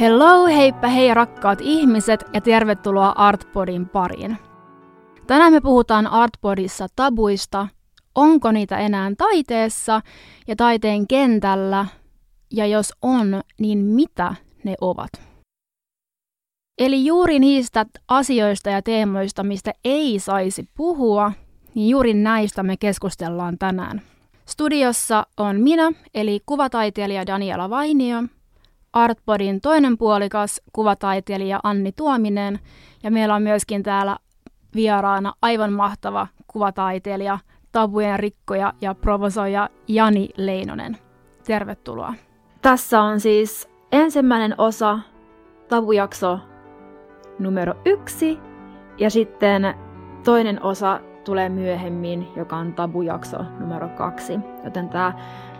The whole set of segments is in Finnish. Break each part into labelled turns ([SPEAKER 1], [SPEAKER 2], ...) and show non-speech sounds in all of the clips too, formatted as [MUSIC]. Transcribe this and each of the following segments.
[SPEAKER 1] Hello, heippa hei rakkaat ihmiset ja tervetuloa Artpodin pariin. Tänään me puhutaan Artpodissa tabuista, onko niitä enää taiteessa ja taiteen kentällä, ja jos on, niin mitä ne ovat. Eli juuri niistä asioista ja teemoista, mistä ei saisi puhua, niin juuri näistä me keskustellaan tänään. Studiossa on minä, eli kuvataiteilija Daniela Vainio, Artbodin toinen puolikas, kuvataiteilija Anni Tuominen, ja meillä on myöskin täällä vieraana aivan mahtava kuvataiteilija, tabujen rikkoja ja provosoija Jani Leinonen. Tervetuloa. Tässä on siis ensimmäinen osa, tabujakso numero yksi, ja sitten toinen osa tulee myöhemmin, joka on tabujakso numero kaksi. Joten tämä,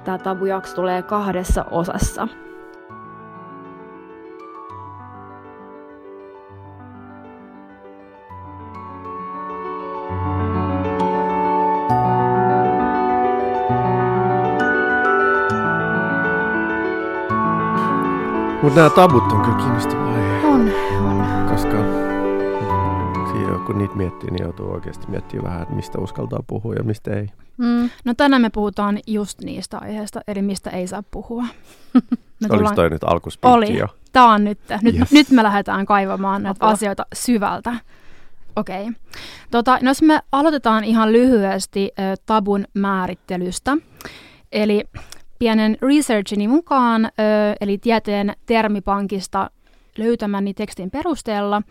[SPEAKER 1] tämä tabujakso tulee kahdessa osassa.
[SPEAKER 2] Mutta nämä tabut on kyllä kiinnostava aihe.
[SPEAKER 1] On, on.
[SPEAKER 2] Koska siinä, kun niitä miettii, niin joutuu oikeasti miettimään vähän, että mistä uskaltaa puhua ja mistä ei.
[SPEAKER 1] Mm. No tänään me puhutaan just niistä aiheista, eli mistä ei saa puhua. [LAUGHS]
[SPEAKER 2] Me tullaan... Olis toi nyt alkuspiikki
[SPEAKER 1] Oli.
[SPEAKER 2] jo?
[SPEAKER 1] Tämä on nyt. Nyt, yes. nyt me lähdetään kaivamaan näitä Apua. asioita syvältä. Okei. Okay. Tota, no jos me aloitetaan ihan lyhyesti äh, tabun määrittelystä. Eli pienen researchini mukaan, eli tieteen termipankista löytämäni tekstin perusteella,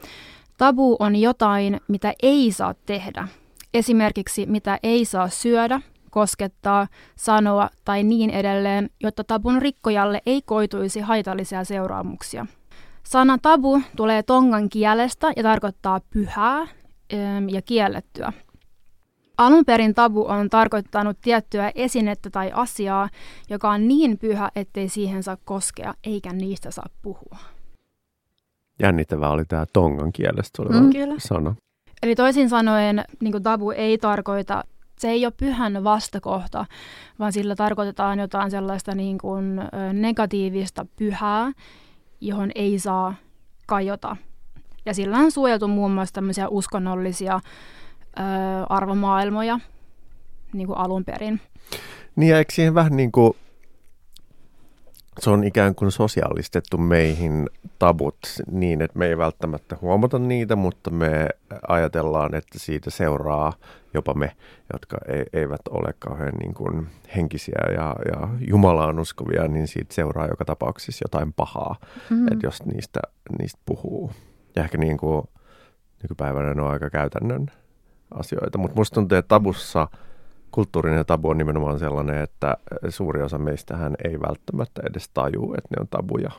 [SPEAKER 1] tabu on jotain, mitä ei saa tehdä. Esimerkiksi mitä ei saa syödä, koskettaa, sanoa tai niin edelleen, jotta tabun rikkojalle ei koituisi haitallisia seuraamuksia. Sana tabu tulee tongan kielestä ja tarkoittaa pyhää ja kiellettyä. Alun perin tabu on tarkoittanut tiettyä esinettä tai asiaa, joka on niin pyhä, ettei siihen saa koskea, eikä niistä saa puhua.
[SPEAKER 2] Jännittävää oli tämä tongan kielestä tuleva mm. sana.
[SPEAKER 1] Eli toisin sanoen niin tabu ei tarkoita, se ei ole pyhän vastakohta, vaan sillä tarkoitetaan jotain sellaista niin kuin, negatiivista pyhää, johon ei saa kajota. Ja sillä on suojeltu muun muassa tämmöisiä uskonnollisia ö, arvomaailmoja niin kuin alun perin.
[SPEAKER 2] Niin ja eikö siihen vähän niin kuin, se on ikään kuin sosiaalistettu meihin tabut niin, että me ei välttämättä huomata niitä, mutta me ajatellaan, että siitä seuraa jopa me, jotka eivät ole kauhean niin kuin henkisiä ja, ja Jumalaan uskovia, niin siitä seuraa joka tapauksessa jotain pahaa, mm-hmm. että jos niistä, niistä puhuu. Ja ehkä niin kuin nykypäivänä ne on aika käytännön asioita. Mutta musta tuntuu, että tabussa kulttuurinen tabu on nimenomaan sellainen, että suuri osa meistähän ei välttämättä edes taju, että ne on tabuja,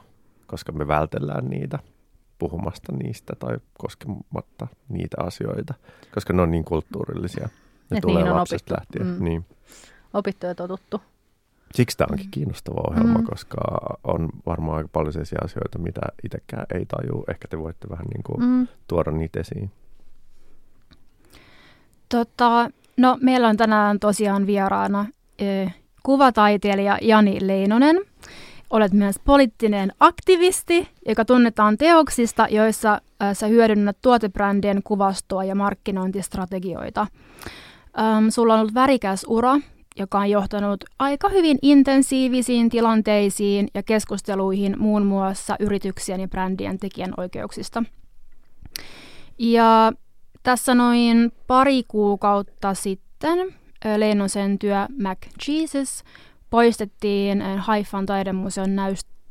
[SPEAKER 2] koska me vältellään niitä puhumasta niistä tai koskematta niitä asioita, koska ne on niin kulttuurillisia. Ne Et tulee niin lapsesta lähtien. Mm. Niin.
[SPEAKER 1] Opittu ja totuttu.
[SPEAKER 2] Siksi tämä onkin kiinnostava ohjelma, mm. koska on varmaan aika paljon sellaisia asioita, mitä itsekään ei taju. Ehkä te voitte vähän niin kuin mm. tuoda niitä esiin.
[SPEAKER 1] Tota, no, meillä on tänään tosiaan vieraana ö, kuvataiteilija Jani Leinonen. Olet myös poliittinen aktivisti, joka tunnetaan teoksista, joissa ö, sä hyödynnät tuotebrändien kuvastoa ja markkinointistrategioita. Öm, sulla on ollut värikäs ura, joka on johtanut aika hyvin intensiivisiin tilanteisiin ja keskusteluihin muun muassa yrityksien ja brändien tekijänoikeuksista. Ja tässä noin pari kuukautta sitten Leinosen työ Mac Jesus poistettiin Haifan taidemuseon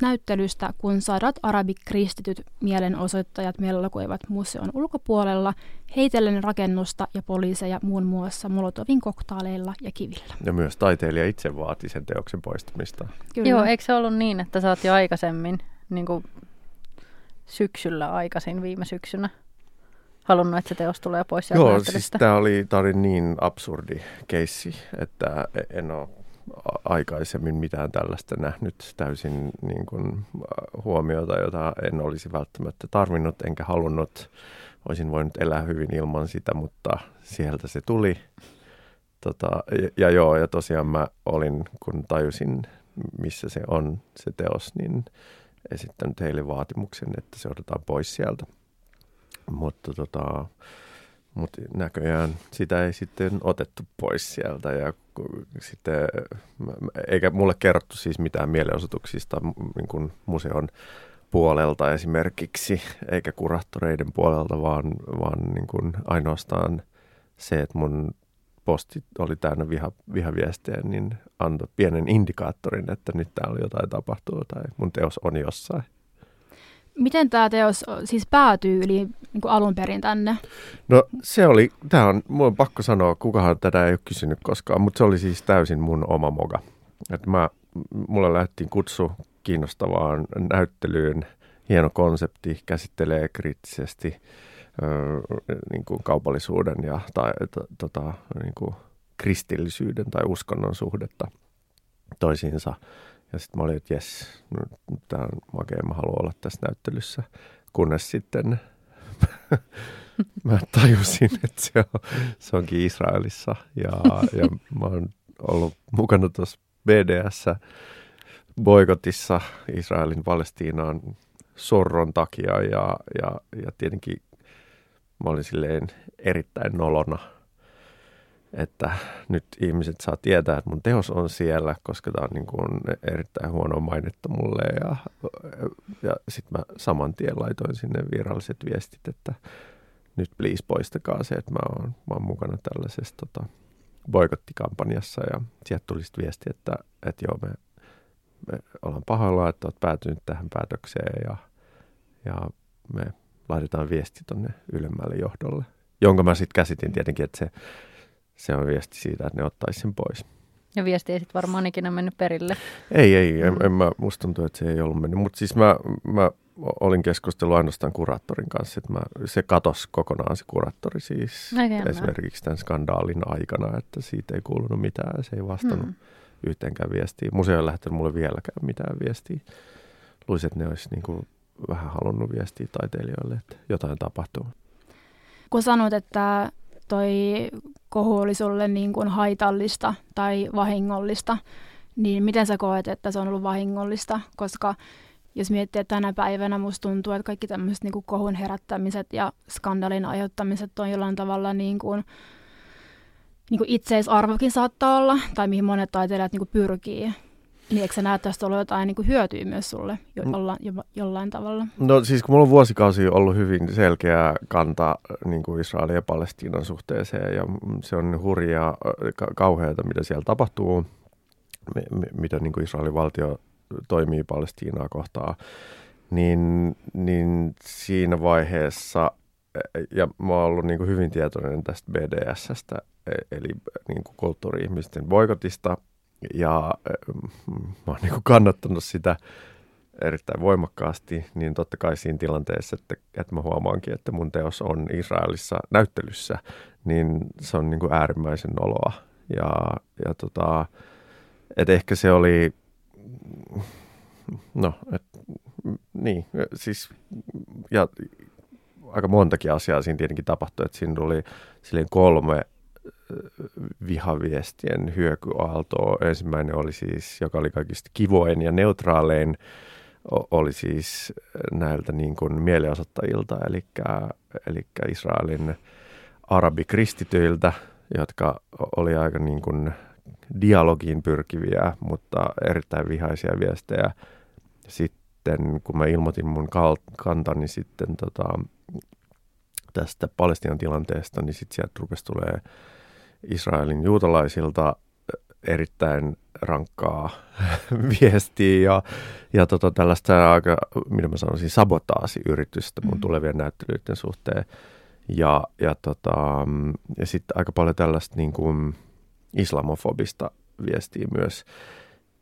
[SPEAKER 1] näyttelystä, kun sadat arabikristityt mielenosoittajat mellakoivat museon ulkopuolella heitellen rakennusta ja poliiseja muun muassa Molotovin koktaaleilla ja kivillä.
[SPEAKER 2] Ja myös taiteilija itse vaati sen teoksen poistamista.
[SPEAKER 3] Kyllä. Joo, eikö se ollut niin, että sä oot jo aikaisemmin, niin kuin syksyllä aikaisin viime syksynä, halunnut, että se teos tulee pois
[SPEAKER 2] Joo, siis tämä oli, oli niin absurdi keissi, että en ole aikaisemmin mitään tällaista nähnyt täysin niin kuin, huomiota, jota en olisi välttämättä tarvinnut enkä halunnut. Olisin voinut elää hyvin ilman sitä, mutta sieltä se tuli. Tota, ja, ja joo, ja tosiaan mä olin, kun tajusin, missä se on se teos, niin esittänyt heille vaatimuksen, että se otetaan pois sieltä. Mutta tota, mutta näköjään sitä ei sitten otettu pois sieltä ja sitten, eikä mulle kerrottu siis mitään mielenosoituksista niin kuin museon puolelta esimerkiksi, eikä kuraattoreiden puolelta, vaan, vaan niin kuin ainoastaan se, että mun posti oli täynnä viha, vihaviestejä, niin antoi pienen indikaattorin, että nyt täällä jotain tapahtuu tai mun teos on jossain.
[SPEAKER 1] Miten tämä teos siis päätyy yli niin kuin alun perin tänne?
[SPEAKER 2] No se oli, tämä on, mun on pakko sanoa, kukahan tätä ei ole kysynyt koskaan, mutta se oli siis täysin mun oma moga. Että mä, mulle lähdettiin kutsu kiinnostavaan näyttelyyn, hieno konsepti, käsittelee kriittisesti ö, niin kuin kaupallisuuden ja tai, to, tota, niin kuin kristillisyyden tai uskonnon suhdetta toisiinsa. Ja sitten mä olin, että jes, no, tämä on makea, mä haluan olla tässä näyttelyssä. Kunnes sitten [LAUGHS] mä tajusin, että se, on, se onkin Israelissa. Ja, ja mä oon ollut mukana tuossa BDS boikotissa Israelin Palestiinaan sorron takia ja, ja, ja tietenkin mä olin silleen erittäin nolona – että nyt ihmiset saa tietää, että mun teos on siellä, koska tämä on niin kuin erittäin huono mainetta mulle. Ja, ja sitten mä saman tien laitoin sinne viralliset viestit, että nyt please poistakaa se, että mä oon, mä oon mukana tällaisessa tota, boikottikampanjassa. Ja sieltä tuli sitten viesti, että, että joo, me, me ollaan pahoilla, että oot päätynyt tähän päätökseen ja, ja me laitetaan viesti tonne ylemmälle johdolle, jonka mä sitten käsitin tietenkin, että se se on viesti siitä, että ne ottaisi sen pois.
[SPEAKER 3] Ja viesti ei sitten varmaan ikinä mennyt perille.
[SPEAKER 2] Ei, ei. En, en mä, musta tuntuu, että se ei ollut mennyt. Mutta siis mä, mä olin keskustellut ainoastaan kuraattorin kanssa, että mä, se katosi kokonaan se kuraattori siis
[SPEAKER 3] Oikein
[SPEAKER 2] esimerkiksi tämän skandaalin aikana, että siitä ei kuulunut mitään, se ei vastannut mm. yhteenkään viestiin. Museo ei lähtenyt mulle vieläkään mitään viestiä. Luisin, että ne olisi niin kuin vähän halunnut viestiä taiteilijoille, että jotain tapahtuu.
[SPEAKER 1] Kun sanoit, että toi kohu oli sulle niin kuin haitallista tai vahingollista, niin miten sä koet, että se on ollut vahingollista? Koska jos miettii, että tänä päivänä musta tuntuu, että kaikki tämmöiset niin kohun herättämiset ja skandalin aiheuttamiset on jollain tavalla niin kuin, niin kuin itseisarvokin saattaa olla, tai mihin monet taiteilijat niin kuin pyrkii. Niin eikö sä näe, että tästä ollut jotain niin kuin hyötyä myös sulle jo, mm. jollain, jo, jollain tavalla?
[SPEAKER 2] No siis kun mulla on vuosikausi ollut hyvin selkeä kanta niin kuin Israelin ja Palestiinan suhteeseen ja se on hurjaa, ka- kauheata, mitä siellä tapahtuu, mitä niin kuin Israelin valtio toimii Palestiinaa kohtaan, niin, niin siinä vaiheessa, ja mä oon ollut niin kuin hyvin tietoinen tästä BDSstä, e-, eli niin kuin kulttuuri-ihmisten boikotista – ja mä oon niin kannattanut sitä erittäin voimakkaasti, niin totta kai siinä tilanteessa, että, että mä huomaankin, että mun teos on Israelissa näyttelyssä, niin se on niin kuin äärimmäisen oloa. Ja, ja tota, et ehkä se oli, no, et, niin, siis, ja aika montakin asiaa siinä tietenkin tapahtui, että siinä tuli silleen kolme vihaviestien hyökyaaltoa. Ensimmäinen oli siis, joka oli kaikista kivoin ja neutraalein, oli siis näiltä niin kuin mielenosoittajilta, eli, eli Israelin arabikristityiltä, jotka oli aika niin kuin dialogiin pyrkiviä, mutta erittäin vihaisia viestejä. Sitten kun mä ilmoitin mun kantani sitten tota, tästä Palestinan tilanteesta, niin sitten sieltä rupesi tulee Israelin juutalaisilta erittäin rankkaa [LAUGHS] viestiä ja, ja tota, tällaista aika, mitä mä sanoisin, sabotaasiyritystä mun mm. tulevien näyttelyiden suhteen. Ja, ja, tota, ja sitten aika paljon tällaista niin kuin islamofobista viestiä myös.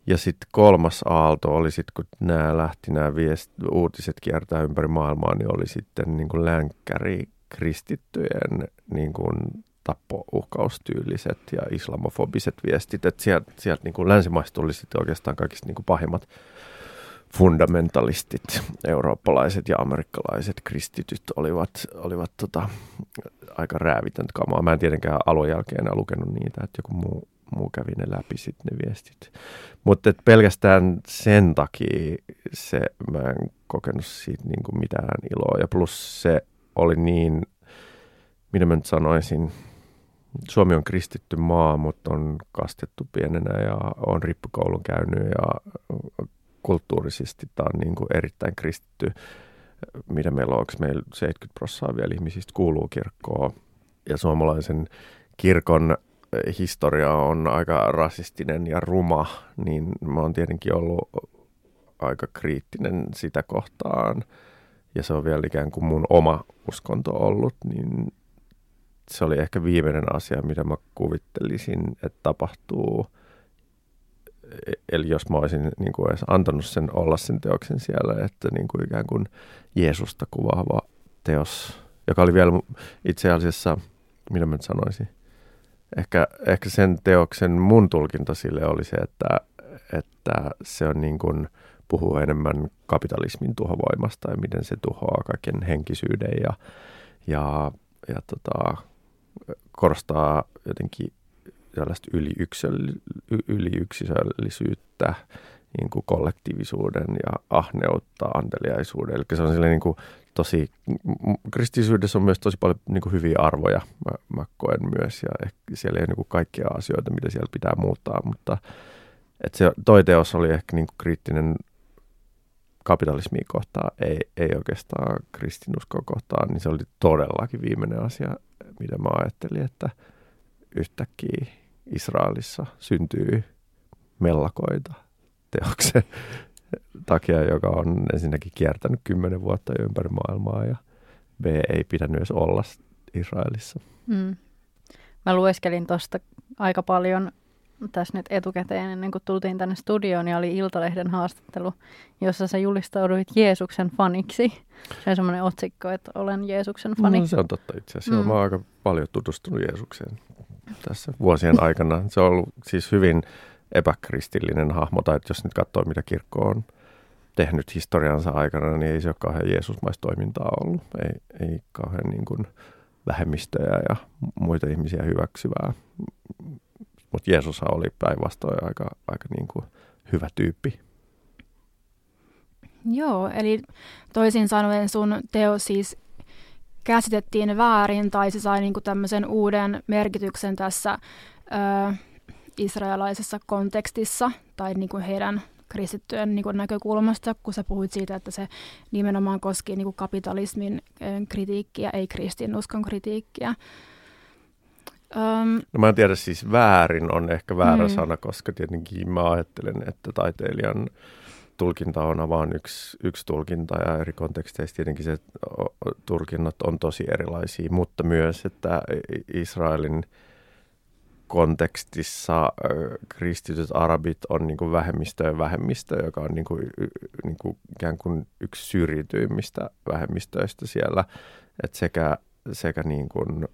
[SPEAKER 2] Ja sitten kolmas aalto oli sitten, kun nämä lähti, nämä viest, uutiset kiertää ympäri maailmaa, niin oli sitten niin kuin länkkäri kristittyjen niin kuin tappouhkaustyyliset ja islamofobiset viestit. Että sieltä, sieltä niin kuin länsimaista tuli sitten oikeastaan kaikista niin kuin pahimmat fundamentalistit, eurooppalaiset ja amerikkalaiset kristityt olivat, olivat tota, aika räävitöntä kamaa. Mä en tietenkään alun jälkeen enää lukenut niitä, että joku muu, muu kävi ne läpi sitten ne viestit. Mutta pelkästään sen takia se, mä en kokenut siitä niin kuin mitään iloa. Ja plus se oli niin, mitä mä nyt sanoisin, Suomi on kristitty maa, mutta on kastettu pienenä ja on rippukoulun käynyt ja kulttuurisesti tämä on niin kuin erittäin kristitty. Mitä meillä on, onko meillä 70 prosenttia vielä ihmisistä kuuluu kirkkoon ja suomalaisen kirkon historia on aika rasistinen ja ruma, niin mä oon tietenkin ollut aika kriittinen sitä kohtaan. Ja se on vielä ikään kuin mun oma uskonto ollut, niin se oli ehkä viimeinen asia, mitä mä kuvittelisin, että tapahtuu. E-, eli jos mä olisin niin kuin edes antanut sen olla sen teoksen siellä, että niin kuin ikään kuin Jeesusta kuvaava teos, joka oli vielä itse asiassa, mitä mä nyt sanoisin, ehkä, ehkä sen teoksen mun tulkinta sille oli se, että, että se on niin kuin, puhuu enemmän kapitalismin tuhovoimasta ja miten se tuhoaa kaiken henkisyyden ja, ja, ja tota, korostaa jotenkin tällaista yliyksilöllisyyttä, niin kuin kollektiivisuuden ja ahneutta, anteliaisuuden. Eli se on niin kuin tosi, kristillisyydessä on myös tosi paljon niin kuin hyviä arvoja, mä, mä koen myös, ja ehkä siellä ei ole niin kuin kaikkia asioita, mitä siellä pitää muuttaa, mutta että se toi teos oli ehkä niin kuin kriittinen kapitalismia kohtaan, ei, ei oikeastaan kristinuskoa kohtaan, niin se oli todellakin viimeinen asia, mitä mä ajattelin, että yhtäkkiä Israelissa syntyy mellakoita teoksen takia, joka on ensinnäkin kiertänyt kymmenen vuotta ympäri maailmaa ja B ei pitänyt edes olla Israelissa. Mm.
[SPEAKER 3] Mä lueskelin tuosta aika paljon tässä nyt etukäteen ennen kuin tultiin tänne studioon, niin oli Iltalehden haastattelu, jossa sä julistauduit Jeesuksen faniksi. Se on semmoinen otsikko, että olen Jeesuksen fani.
[SPEAKER 2] No, se on totta itse asiassa. Mm. Mä oon aika paljon tutustunut Jeesukseen tässä vuosien aikana. Se on ollut siis hyvin epäkristillinen hahmo, tai jos nyt katsoo, mitä kirkko on tehnyt historiansa aikana, niin ei se ole kauhean Jeesusmaista toimintaa ollut. Ei, ei kauhean niin kuin vähemmistöjä ja muita ihmisiä hyväksyvää mutta Jeesus oli päinvastoin aika, aika niin kuin hyvä tyyppi.
[SPEAKER 1] Joo, eli toisin sanoen sun teos siis käsitettiin väärin tai se sai niinku tämmöisen uuden merkityksen tässä ö, israelaisessa kontekstissa tai niinku heidän kristittyjen niinku näkökulmasta, kun sä puhuit siitä, että se nimenomaan koski niinku kapitalismin kritiikkiä, ei kristinuskon kritiikkiä.
[SPEAKER 2] Um, no mä en tiedä, siis väärin on ehkä väärä mm. sana, koska tietenkin mä ajattelen, että taiteilijan tulkinta on vaan yksi, yksi tulkinta ja eri konteksteissa tietenkin se tulkinnat on tosi erilaisia, mutta myös, että Israelin kontekstissa kristityt arabit on niin kuin vähemmistö ja vähemmistö, joka on niin kuin, niin kuin ikään kuin yksi syrjityimmistä vähemmistöistä siellä. että sekä, sekä niin kuin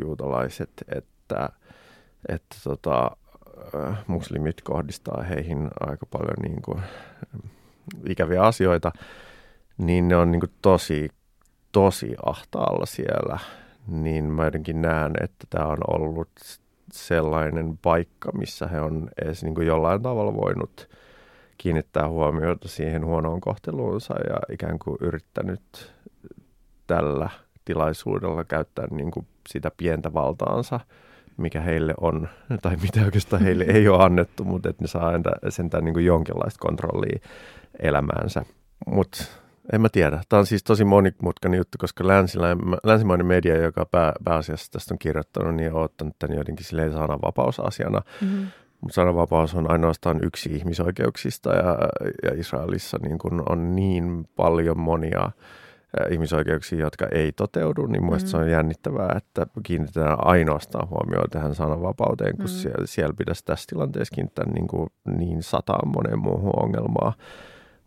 [SPEAKER 2] juutalaiset että, että tota, muslimit kohdistaa heihin aika paljon niin kuin, ikäviä asioita, niin ne on niin kuin tosi, tosi ahtaalla siellä. Niin mä jotenkin näen, että tämä on ollut sellainen paikka, missä he on edes niin kuin jollain tavalla voinut kiinnittää huomiota siihen huonoon kohteluunsa ja ikään kuin yrittänyt tällä tilaisuudella käyttää niin kuin sitä pientä valtaansa, mikä heille on, tai mitä oikeastaan heille ei ole annettu, mutta että ne saa entä, sentään niin kuin jonkinlaista kontrollia elämäänsä. Mutta en mä tiedä. Tämä on siis tosi monimutkainen juttu, koska länsimainen media, joka pää, pääasiassa tästä on kirjoittanut, niin on ottanut tämän jotenkin silleen sananvapausasiana. Mm-hmm. Mutta sananvapaus on ainoastaan yksi ihmisoikeuksista ja, ja Israelissa niin kun on niin paljon monia ihmisoikeuksia, jotka ei toteudu, niin mielestäni mm. se on jännittävää, että kiinnitetään ainoastaan huomioon tähän sananvapauteen, kun mm. siellä, siellä pitäisi tässä tilanteessa kiinnittää niin, kuin niin sataan moneen muuhun ongelmaa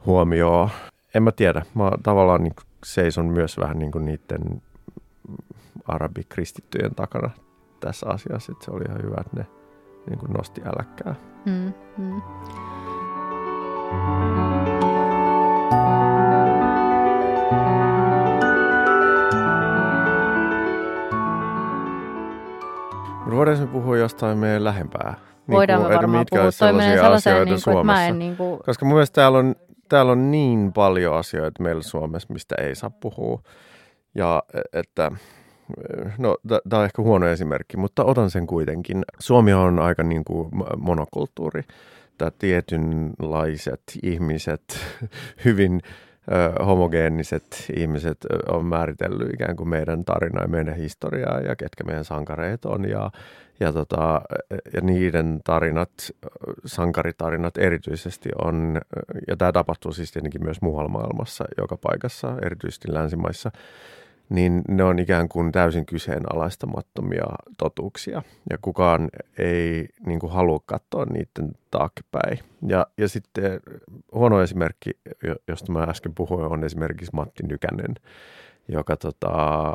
[SPEAKER 2] huomioon. En mä tiedä, mä tavallaan niin seison myös vähän niin kuin niiden arabikristittyjen takana tässä asiassa, että se oli ihan hyvä, että ne niin kuin nosti äläkkää. Mm, mm. Voidaan voitaisiin puhua jostain meidän lähempää?
[SPEAKER 3] Niin Voidaan
[SPEAKER 2] kuin,
[SPEAKER 3] me varmaan puhua. Toi menee sellaiseen, niin kuin, että mä
[SPEAKER 2] Suomessa?
[SPEAKER 3] en niin kuin,
[SPEAKER 2] Koska mun mielestä täällä on, täällä on niin paljon asioita meillä Suomessa, mistä ei saa puhua. Ja e- että, no tämä on ehkä huono esimerkki, mutta otan sen kuitenkin. Suomi on aika niin kuin monokulttuuri. Tämä tietynlaiset ihmiset, [LAUGHS] hyvin homogeeniset ihmiset on määritellyt ikään kuin meidän tarinaa ja meidän historiaa ja ketkä meidän sankareet on. Ja, ja, tota, ja niiden tarinat, sankaritarinat erityisesti on, ja tämä tapahtuu siis tietenkin myös muualla maailmassa, joka paikassa, erityisesti länsimaissa, niin ne on ikään kuin täysin kyseenalaistamattomia totuuksia. Ja kukaan ei niin kuin, halua katsoa niiden taaksepäin. Ja, ja sitten huono esimerkki, josta mä äsken puhuin, on esimerkiksi Matti Nykänen, joka tota,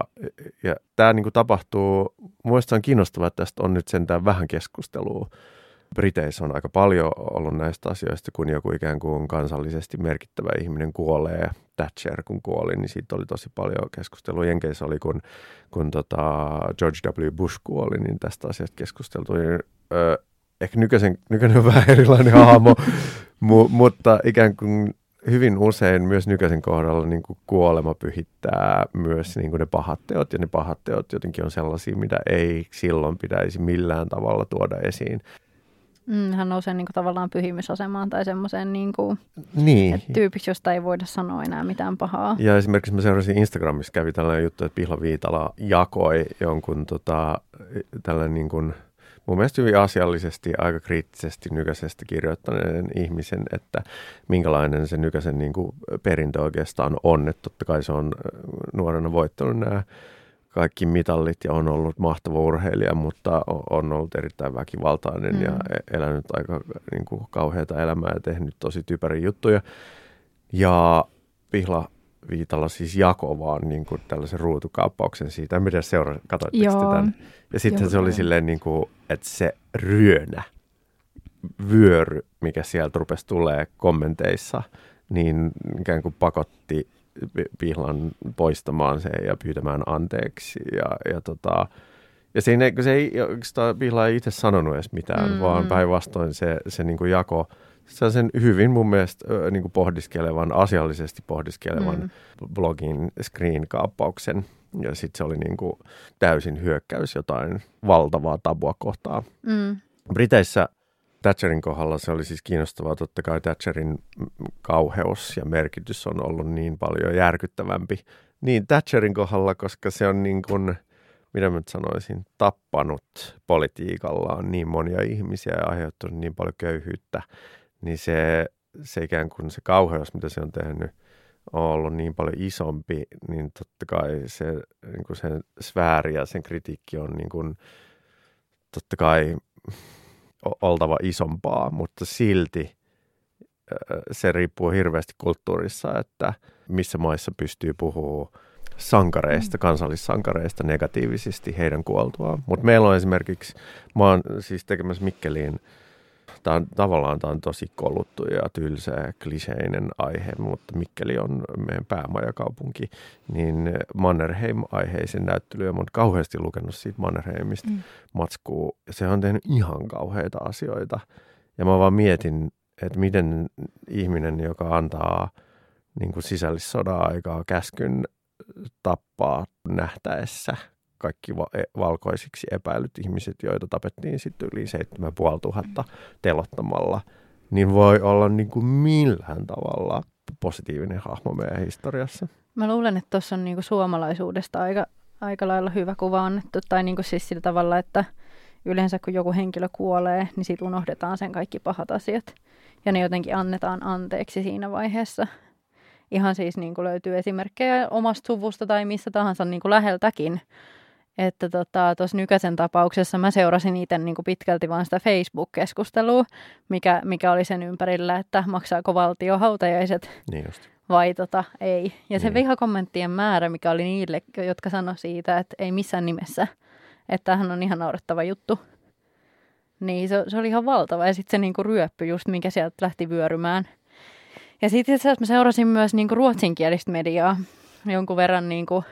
[SPEAKER 2] ja tämä niin kuin tapahtuu, mielestäni on kiinnostavaa, että tästä on nyt sentään vähän keskustelua. Briteissä on aika paljon ollut näistä asioista, kun joku ikään kuin kansallisesti merkittävä ihminen kuolee. Thatcher kun kuoli, niin siitä oli tosi paljon keskustelua. Jenkeissä oli, kun, kun tota George W. Bush kuoli, niin tästä asiasta keskusteltu. Ö, ehkä nykyisen, nykyinen on vähän erilainen hahmo, [LAUGHS] mu, mutta ikään kuin hyvin usein myös nykyisen kohdalla niin kuin kuolema pyhittää myös niin kuin ne pahat teot, ja ne pahat teot jotenkin on sellaisia, mitä ei silloin pitäisi millään tavalla tuoda esiin.
[SPEAKER 3] Mm, hän nousee niin kuin, tavallaan pyhimysasemaan tai semmoiseen niin kuin,
[SPEAKER 2] Niin.
[SPEAKER 3] tyypiksi, josta ei voida sanoa enää mitään pahaa.
[SPEAKER 2] Ja esimerkiksi mä seurasin Instagramissa, kävi tällainen juttu, että Pihla Viitala jakoi jonkun tota, tällainen niin kuin, mun mielestä hyvin asiallisesti, aika kriittisesti nykäisestä kirjoittaneen ihmisen, että minkälainen se nykäisen niin kuin, perintö oikeastaan on. Että totta kai se on äh, nuorena voittanut nämä kaikki mitallit ja on ollut mahtava urheilija, mutta on ollut erittäin väkivaltainen mm. ja e-, elänyt aika niin kuin, kauheata elämää ja tehnyt tosi typeriä juttuja. Ja Pihla Viitala siis jakoi vaan niin kuin tällaisen ruutukaappauksen siitä. En tiedä, seura, katsoitteko
[SPEAKER 1] Joo.
[SPEAKER 2] tämän? Ja sitten
[SPEAKER 1] Joo.
[SPEAKER 2] se oli silleen, niin kuin, että se ryönä, vyöry, mikä sieltä rupesi tulee kommenteissa, niin ikään kuin pakotti Pihlan poistamaan sen ja pyytämään anteeksi. Ja, ja, tota, ja siinä, kun se ei, oikeastaan Pihla ei itse sanonut edes mitään,
[SPEAKER 3] Mm.
[SPEAKER 2] mm. vaan päinvastoin se, se niin kuin jako sen hyvin mun mielestä niin kuin pohdiskelevan, asiallisesti pohdiskelevan
[SPEAKER 3] Mm.
[SPEAKER 2] mm. blogin screen-kaappauksen. Ja sitten se oli niin kuin täysin hyökkäys jotain valtavaa tabua kohtaan.
[SPEAKER 3] Mm.
[SPEAKER 2] Briteissä Thatcherin kohdalla se oli siis kiinnostavaa. Totta kai Thatcherin kauheus ja merkitys on ollut niin paljon järkyttävämpi. Niin Thatcherin kohdalla, koska se on niin kuin, mitä mä sanoisin, tappanut politiikallaan niin monia ihmisiä ja aiheuttanut niin paljon köyhyyttä, niin se, se ikään kuin se kauheus, mitä se on tehnyt, on ollut niin paljon isompi, niin totta kai se, niin kuin sen sfääri ja sen kritiikki on niin kuin, totta kai oltava isompaa, mutta silti se riippuu hirveästi kulttuurissa, että missä maissa pystyy puhumaan sankareista, kansallissankareista negatiivisesti heidän kuoltuaan. Mutta meillä on esimerkiksi, mä oon siis tekemässä Mikkeliin, tää on, tavallaan tämä on tosi koluttu ja tylsä ja kliseinen aihe, mutta Mikkeli on meidän päämajakaupunki, niin Mannerheim-aiheisen näyttely, ja mä oon kauheasti lukenut siitä Mannerheimista
[SPEAKER 1] Mm.
[SPEAKER 2] matskua. Se on tehnyt ihan kauheita asioita. Ja mä vaan mietin, että miten ihminen, joka antaa niin kuin sisällissodan aikaa käskyn tappaa nähtäessä kaikki va- e- valkoisiksi epäilyt ihmiset, joita tapettiin sitten yli 7500 telottamalla, niin voi olla niin kuin millään tavalla positiivinen hahmo meidän historiassa.
[SPEAKER 3] Mä luulen, että tuossa on niinku suomalaisuudesta aika, aika lailla hyvä kuva annettu. Tai niinku siis sillä tavalla, että yleensä kun joku henkilö kuolee, niin siitä unohdetaan sen kaikki pahat asiat. Ja ne jotenkin annetaan anteeksi siinä vaiheessa. Ihan siis niin kuin löytyy esimerkkejä omasta suvusta tai missä tahansa niin kuin läheltäkin. Että tuossa tota, Nykäsen tapauksessa mä seurasin itse niin kuin pitkälti vaan sitä Facebook-keskustelua, mikä, mikä oli sen ympärillä, että maksaako valtio hautajaiset
[SPEAKER 2] Niin just.
[SPEAKER 3] vai tota, ei. Ja se
[SPEAKER 2] Niin.
[SPEAKER 3] vihakommenttien määrä, mikä oli niille, jotka sanoi siitä, että ei missään nimessä, että tämähän on ihan naurettava juttu. Niin se, se oli ihan valtava. Ja sitten se niinku ryöppy just, mikä sieltä lähti vyörymään. Ja sitten itse asiassa mä seurasin myös niinku ruotsinkielistä mediaa jonkun verran niinku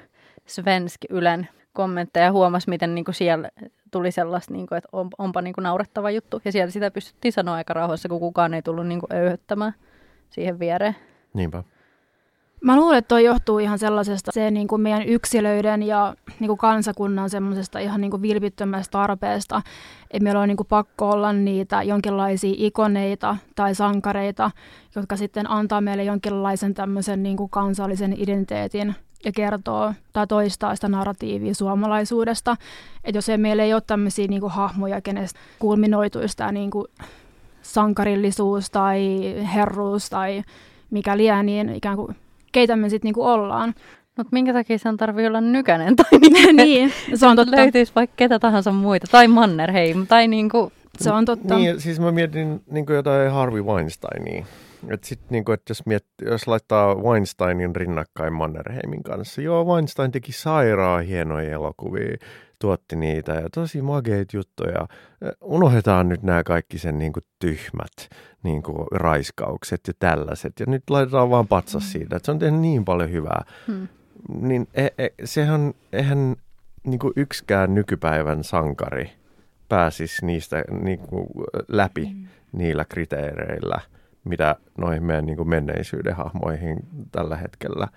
[SPEAKER 3] svensk Ylen kommentteja ja huomasi, miten niinku siellä tuli sellaista, niin kuin, että on, onpa niin kuin naurettava juttu. Ja siellä sitä pystyttiin sanoa aika rauhassa, kun kukaan ei tullut niin kuin öyhöttämään siihen viereen.
[SPEAKER 2] Niinpä.
[SPEAKER 1] Mä luulen, että toi johtuu ihan sellaisesta se niin kuin meidän yksilöiden ja niin kuin kansakunnan semmoisesta ihan niin kuin vilpittömästä tarpeesta, että meillä on niin kuin pakko olla niitä jonkinlaisia ikoneita tai sankareita, jotka sitten antaa meille jonkinlaisen tämmöisen niin kuin kansallisen identiteetin ja kertoo tai toistaa sitä narratiivia suomalaisuudesta. Että jos ei meillä ei ole tämmöisiä niin kuin hahmoja, kenestä kulminoituisi tämä niin kuin sankarillisuus tai herruus tai mikä liian, niin ikään kuin keitä me sitten niinku ollaan.
[SPEAKER 3] Mutta minkä takia sen tarvii olla nykänen? Tai [LAUGHS] niin,
[SPEAKER 1] niin se on totta.
[SPEAKER 3] Löytyisi vaikka ketä tahansa muita. Tai Mannerheim. Tai niinku...
[SPEAKER 1] Se on totta.
[SPEAKER 2] Niin, siis mä mietin niinku jotain Harvey Weinsteinia. Et sit, niinku, et jos, miet, jos laittaa Weinsteinin rinnakkain Mannerheimin kanssa. Joo, Weinstein teki sairaan hienoja elokuvia tuotti niitä ja tosi mageita juttuja. Unohdetaan nyt nämä kaikki sen niin kuin tyhmät niin kuin raiskaukset ja tällaiset. Ja nyt laitetaan vaan patsas mm. siitä, että se on tehnyt niin paljon hyvää. Hmm. Niin e, e, sehän, eihän niin kuin yksikään nykypäivän sankari pääsisi niistä niin kuin läpi hmm. niillä kriteereillä, mitä noihin meidän niin kuin menneisyyden hahmoihin tällä hetkellä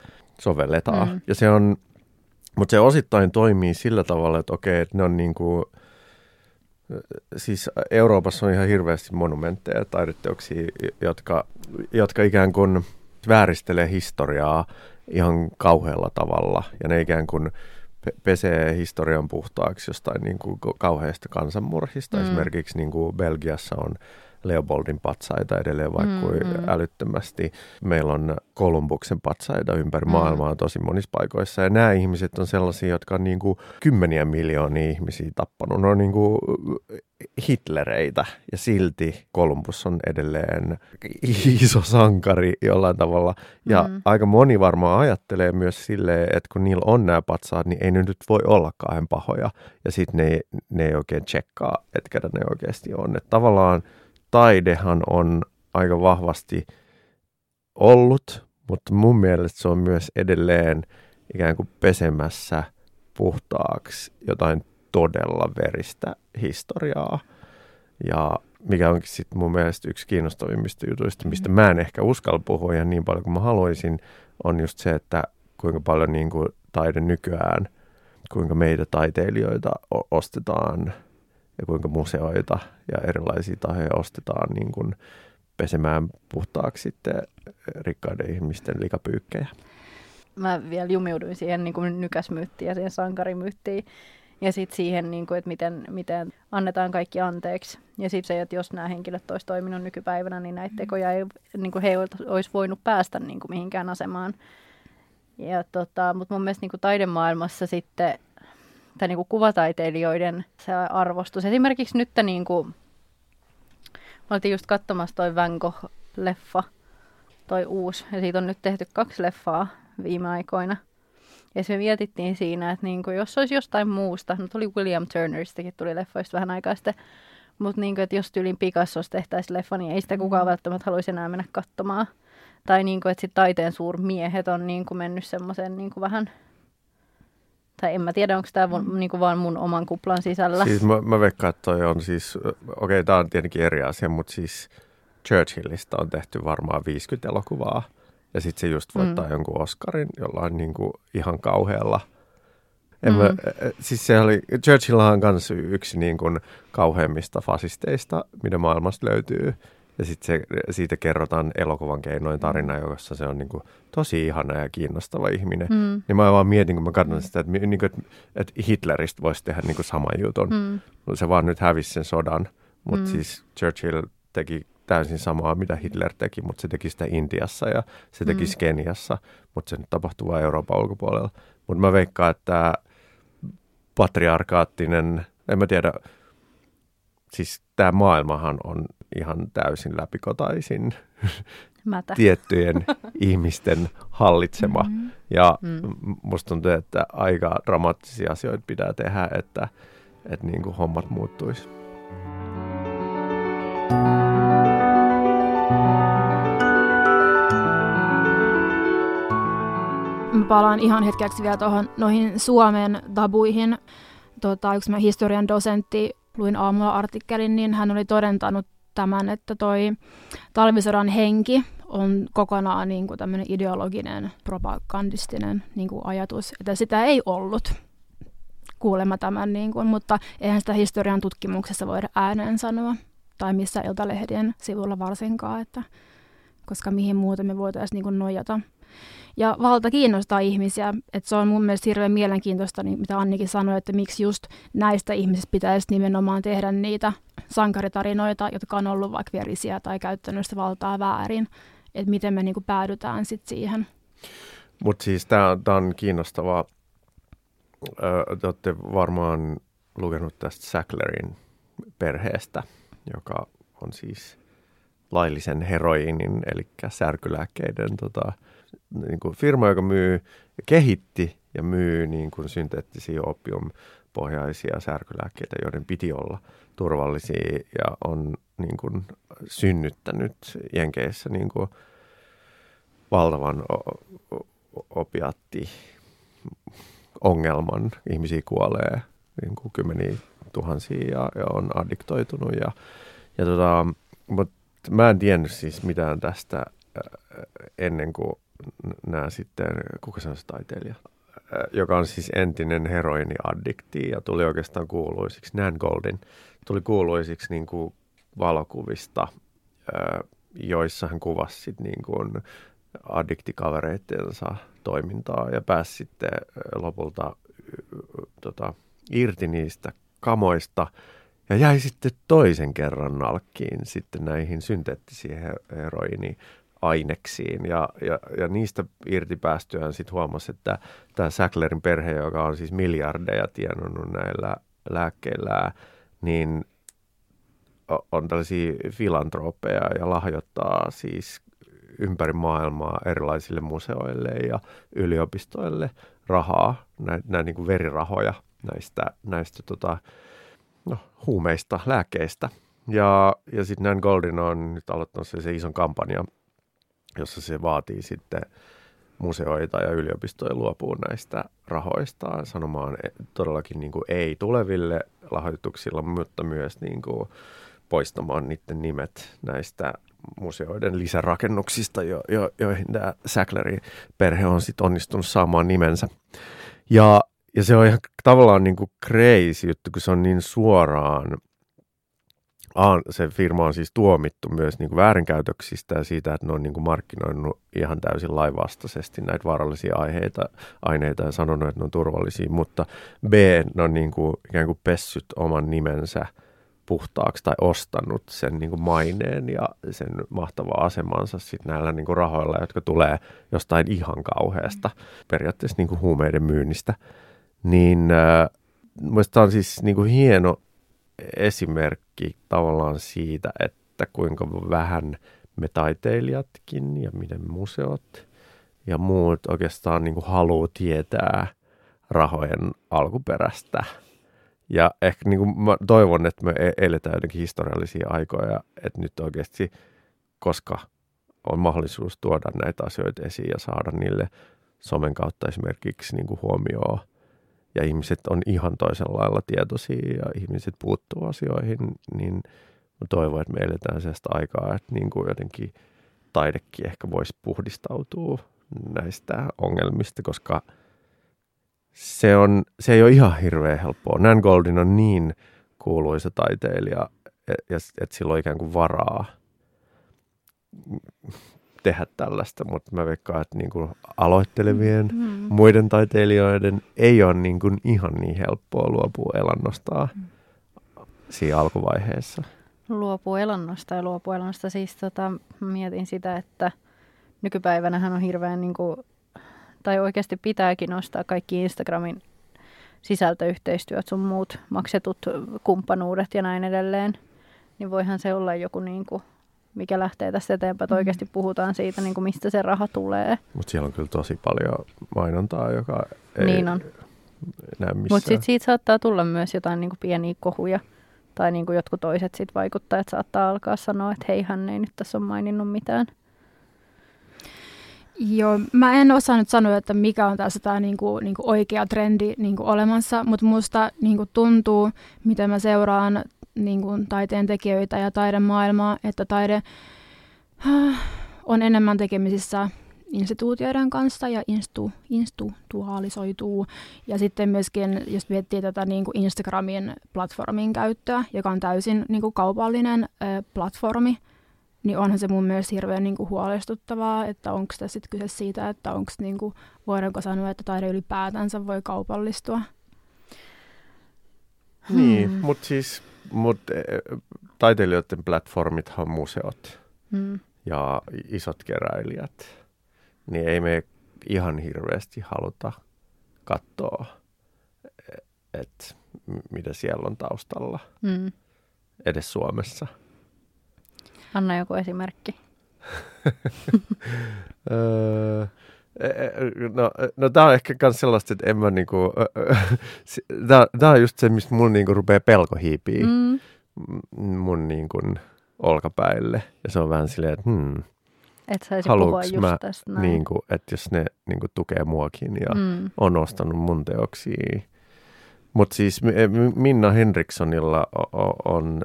[SPEAKER 2] sovelletaan. Hmm. Ja se on mutta se osittain toimii sillä tavalla, että okei, että ne on niin kuin, siis Euroopassa on ihan hirveästi monumentteja ja taideteoksia, jotka, jotka ikään kuin vääristelee historiaa ihan kauhealla tavalla. Ja ne ikään kuin pesee historian puhtaaksi jostain niin kuin kauheasta kansanmurhista. Mm. Esimerkiksi niin kuin Belgiassa on Leopoldin patsaita edelleen vaikka mm-hmm. älyttömästi. Meillä on Kolumbuksen patsaita ympäri mm. maailmaa tosi monissa paikoissa. Ja nämä ihmiset on sellaisia, jotka on niin kuin kymmeniä miljoonia ihmisiä tappanut. Ne on niin kuin Hitlereitä ja silti Kolumbus on edelleen [LAUGHS] iso sankari jollain tavalla. Ja mm. aika moni varmaan ajattelee myös silleen, että kun niillä on nämä patsaat, niin ei ne nyt voi olla kauhean pahoja. Ja sitten ne, ne ei oikein tsekkaa, että ketä ne oikeasti on. Että tavallaan taidehan on aika vahvasti ollut, mutta mun mielestä se on myös edelleen ikään kuin pesemässä puhtaaksi jotain todella veristä historiaa. Ja mikä onkin sitten mun mielestä yksi kiinnostavimmista jutuista, mistä mä en ehkä uskalla puhua ihan niin paljon kuin mä haluaisin, on just se, että kuinka paljon niin kuin taide nykyään, kuinka meitä taiteilijoita ostetaan ja kuinka museoita ja erilaisia tahoja ostetaan niin kuin pesemään puhtaaksi sitten rikkaiden ihmisten likapyykkejä.
[SPEAKER 3] Mä vielä jumiuduin siihen niin kuin nykäsmyyttiin ja siihen sankarimyyttiin. Ja sitten siihen, niin kuin, että miten, miten annetaan kaikki anteeksi. Ja sitten se, että jos nämä henkilöt olisivat toiminut nykypäivänä, niin näitä tekoja ei, niin kuin he olisi voinut päästä niin kuin mihinkään asemaan. Ja tota, mutta mun mielestä niin kuin taidemaailmassa sitten tai niin kuin kuvataiteilijoiden se arvostus. Esimerkiksi nyt niin kuin, me oltiin just katsomassa toi Van Gogh-leffa, toi uusi, ja siitä on nyt tehty kaksi leffaa viime aikoina. Ja me mietittiin siinä, että niin kuin, jos olisi jostain muusta, no tuli William Turneristakin tuli leffoista vähän aikaa sitten, mutta niin kuin, että jos tyylin Picassosta tehtäisiin leffa, niin ei sitä kukaan mm. välttämättä haluaisi enää mennä katsomaan. Tai niin kuin, että sit taiteen suurmiehet on niin kuin mennyt semmoisen niin kuin vähän tai en mä tiedä, onko tämä mm. niinku vaan mun oman kuplan sisällä.
[SPEAKER 2] Siis mä, mä veikkaan, että toi on siis, okei okay, tämä on tietenkin eri asia, mutta siis Churchillista on tehty varmaan 50 elokuvaa. Ja sitten se just voittaa mm. jonkun Oscarin jollain niinku ihan kauhealla. En mm. mä, siis se oli, Churchill on myös yksi niin kuin kauheimmista fasisteista, mitä maailmasta löytyy. Ja sitten siitä kerrotaan elokuvan keinoin tarina, mm. jossa se on niin kuin tosi ihana ja kiinnostava ihminen. Mm. Niin mä vaan mietin, kun mä katson sitä, että, niin kuin, että, että Hitleristä voisi tehdä niin kuin saman jutun. Mm. Se vaan nyt hävisi sen sodan. Mutta mm. siis Churchill teki täysin samaa, mitä Hitler teki, mutta se teki sitä Intiassa ja se teki mm. Keniassa, mutta se nyt tapahtuu vain Euroopan ulkopuolella. Mutta mä veikkaan, että patriarkaattinen, en mä tiedä, siis tämä maailmahan on ihan täysin läpikotaisin [LAUGHS]
[SPEAKER 3] Mätä.
[SPEAKER 2] tiettyjen [LAUGHS] ihmisten hallitsema. Mm-hmm. Ja mm. musta tuntuu, että aika dramaattisia asioita pitää tehdä, että, että niin kuin hommat muuttuisi.
[SPEAKER 1] Mä palaan ihan hetkeksi vielä tuohon noihin Suomen tabuihin tota, yksi historian dosentti, luin aamulla artikkelin, niin hän oli todentanut tämän, että toi talvisodan henki on kokonaan niin kuin tämmöinen ideologinen, propagandistinen niin kuin ajatus, että sitä ei ollut kuulemma tämän, niin kuin, mutta eihän sitä historian tutkimuksessa voida ääneen sanoa, tai missä iltalehdien sivulla varsinkaan, että, koska mihin muuta me voitaisiin niin kuin nojata. Ja valta kiinnostaa ihmisiä, että se on mun mielestä hirveän mielenkiintoista, niin mitä Annikin sanoi, että miksi just näistä ihmisistä pitäisi nimenomaan tehdä niitä sankaritarinoita, jotka on ollut vaikka verisiä tai käyttänyt sitä valtaa väärin, että miten me niinku päädytään sitten siihen.
[SPEAKER 2] Mutta siis tämä on kiinnostavaa. Te olette varmaan lukenut tästä Sacklerin perheestä, joka on siis laillisen heroinin, eli särkylääkkeiden tota, niin kuin firma, joka myy, kehitti ja myy niin kuin synteettisiä opiumpohjaisia särkylääkkeitä, joiden piti olla turvallisia ja on niin kuin synnyttänyt Jenkeissä niin kuin valtavan opiatti ongelman. Ihmisiä kuolee niin kuin kymmeniä tuhansia ja, ja on addiktoitunut. Ja, ja tota, mutta mä en tiennyt siis mitään tästä ennen kuin nämä sitten, kuka se on se taiteilija, joka on siis entinen heroiniaddikti ja tuli oikeastaan kuuluisiksi, Nan Goldin, tuli kuuluisiksi niin kuin valokuvista, joissa hän kuvasi sit niin kuin addiktikavereittensa toimintaa ja pääsi sitten lopulta tota, irti niistä kamoista ja jäi sitten toisen kerran nalkkiin sitten näihin synteettisiin heroiniin aineksiin ja, ja, ja niistä irti päästyään sitten huomasi, että tämä Sacklerin perhe, joka on siis miljardeja tienannut näillä lääkkeillä, niin on tällaisia filantropeja ja lahjoittaa siis ympäri maailmaa erilaisille museoille ja yliopistoille rahaa, näitä nä, niin verirahoja näistä, näistä tota, no, huumeista, lääkkeistä. Ja, ja sitten Nan Goldin on nyt aloittanut se ison kampanjan jossa se vaatii sitten museoita ja yliopistoja luopuu näistä rahoistaan sanomaan todellakin niin kuin ei tuleville lahjoituksilla, mutta myös niin kuin poistamaan niiden nimet näistä museoiden lisärakennuksista, jo, jo, joihin tämä Sacklerin perhe on sitten onnistunut saamaan nimensä. Ja, ja se on ihan tavallaan niin kuin crazy juttu, kun se on niin suoraan se firma on siis tuomittu myös niin kuin väärinkäytöksistä ja siitä, että ne on niin kuin markkinoinut ihan täysin lainvastaisesti näitä vaarallisia aiheita, aineita ja sanonut, että ne on turvallisia, mutta B, ne on niin kuin ikään kuin pessyt oman nimensä puhtaaksi tai ostanut sen niin kuin maineen ja sen mahtavaa asemansa sitten näillä niin kuin rahoilla, jotka tulee jostain ihan kauheasta, periaatteessa niin kuin huumeiden myynnistä. Niin äh, Mielestäni on siis niin kuin hieno esimerkki tavallaan siitä, että kuinka vähän me taiteilijatkin ja miten museot ja muut oikeastaan niin kuin haluaa tietää rahojen alkuperästä. Ja ehkä niin kuin mä toivon, että me e- eletään jotenkin historiallisia aikoja, että nyt oikeasti, koska on mahdollisuus tuoda näitä asioita esiin ja saada niille somen kautta esimerkiksi niin kuin huomioon ja ihmiset on ihan toisella lailla tietoisia ja ihmiset puuttuu asioihin, niin mä toivon, että me eletään sellaista aikaa, että niin kuin jotenkin taidekin ehkä voisi puhdistautua näistä ongelmista, koska se, on, se ei ole ihan hirveän helppoa. Nan Goldin on niin kuuluisa taiteilija, että et sillä on ikään kuin varaa tehdä tällaista, mutta mä veikkaan, että niin kuin aloittelevien mm. Muiden taiteilijoiden ei ole niin kuin ihan niin helppoa luopua elannostaan mm. siinä alkuvaiheessa.
[SPEAKER 3] Luopuu elannosta ja luopuu elannosta. Siis tota, mietin sitä, että nykypäivänä on hirveän, niin kuin, tai oikeasti pitääkin nostaa kaikki Instagramin sisältöyhteistyöt sun muut maksetut kumppanuudet ja näin edelleen. Niin voihan se olla joku niin kuin mikä lähtee tästä eteenpäin, että mm. oikeasti puhutaan siitä, niin kuin mistä se raha tulee.
[SPEAKER 2] Mutta siellä on kyllä tosi paljon mainontaa, joka ei
[SPEAKER 3] niin on.
[SPEAKER 2] näy
[SPEAKER 3] Mutta sitten siitä saattaa tulla myös jotain niin kuin pieniä kohuja, tai niin kuin jotkut toiset sit vaikuttajat saattaa alkaa sanoa, että hei, hän ei nyt tässä ole maininnut mitään.
[SPEAKER 1] Joo, mä en osaa nyt sanoa, että mikä on tässä tämä niinku, niinku oikea trendi niinku olemassa, mutta musta niinku tuntuu, miten mä seuraan niinku, taiteen tekijöitä ja taidemaailmaa, että taide äh, on enemmän tekemisissä instituutioiden kanssa ja instu, institutuaalisoituu. Ja sitten myöskin, jos miettii tätä niin kuin Instagramin platformin käyttöä, joka on täysin niin kuin kaupallinen ö, platformi, niin onhan se mun mielestä hirveän niin kuin huolestuttavaa, että onko tässä sitten kyse siitä, että onko niin kuin, voidaanko sanoa, että taide ylipäätänsä voi kaupallistua.
[SPEAKER 2] Niin, hmm. mutta siis mut, e, taiteilijoiden platformithan on museot hmm. ja isot keräilijät niin ei me ihan hirveästi haluta katsoa, että mitä siellä on taustalla, mm. edes Suomessa.
[SPEAKER 3] Anna joku esimerkki. [LAUGHS]
[SPEAKER 2] Öö, no, no tämä on ehkä myös sellaista, että en mä niinku, [LAUGHS] tämä on just se, mistä mun niinku rupeaa pelko hiipii mm. mun niinku olkapäille. Ja se on vähän silleen, että hmm,
[SPEAKER 3] et saisi puhua just mä, tästä
[SPEAKER 2] näin. Niin kuin, että jos ne niin kuin, tukee muakin ja mm. on ostanut mun teoksia. Mutta siis Minna Henrikssonilla on,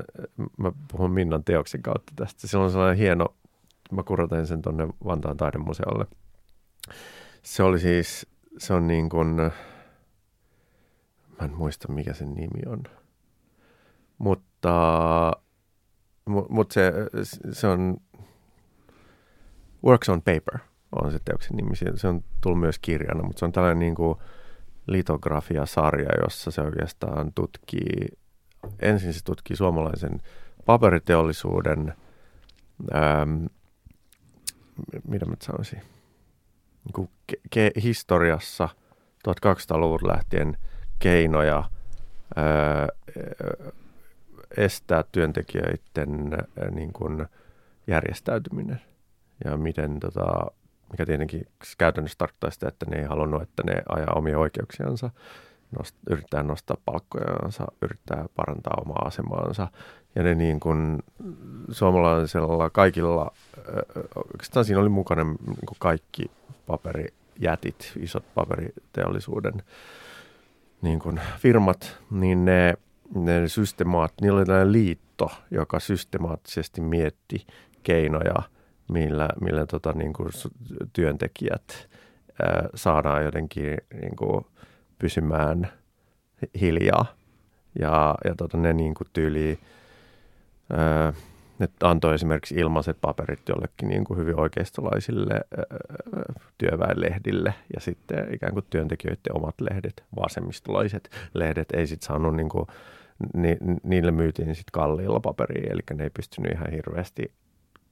[SPEAKER 2] mä puhun Minnan teoksen kautta tästä, se on sellainen hieno, mä kuratin sen tuonne Vantaan taidemuseolle. Se oli siis, se on niin kuin, mä en muista mikä sen nimi on, mutta, mutta se, se on Works on Paper on se teoksen nimi. Se on tullut myös kirjana, mutta se on tällainen niin kuin litografia-sarja, jossa se oikeastaan tutkii, ensin se tutkii suomalaisen paperiteollisuuden, ähm, mitä mä sanoisin, niin kuin ke- ke- historiassa 1200-luvun lähtien keinoja ää, estää työntekijöiden ää, niin kuin järjestäytyminen – ja miten, tota, mikä tietenkin käytännössä tarkoittaa sitä, että ne ei halunnut, että ne ajaa omia oikeuksiansa, nost, yrittää nostaa palkkojansa, yrittää parantaa omaa asemaansa. Ja ne niin kuin suomalaisella kaikilla, oikeastaan siinä oli mukana niin kuin kaikki paperijätit, isot paperiteollisuuden niin kuin firmat, niin ne, ne systemaat, niillä oli tällainen liitto, joka systemaattisesti mietti keinoja – millä, millä tota, niin kuin työntekijät ää, saadaan jotenkin niin kuin pysymään hiljaa. Ja, ja tota, ne niin kuin tyyli, ää, ne antoi esimerkiksi ilmaiset paperit jollekin niin kuin hyvin oikeistolaisille ää, työväenlehdille ja sitten ikään kuin työntekijöiden omat lehdet, vasemmistolaiset lehdet ei sitten saanut niin kuin, ni, niille myytiin sitten kalliilla paperia, eli ne ei pystynyt ihan hirveästi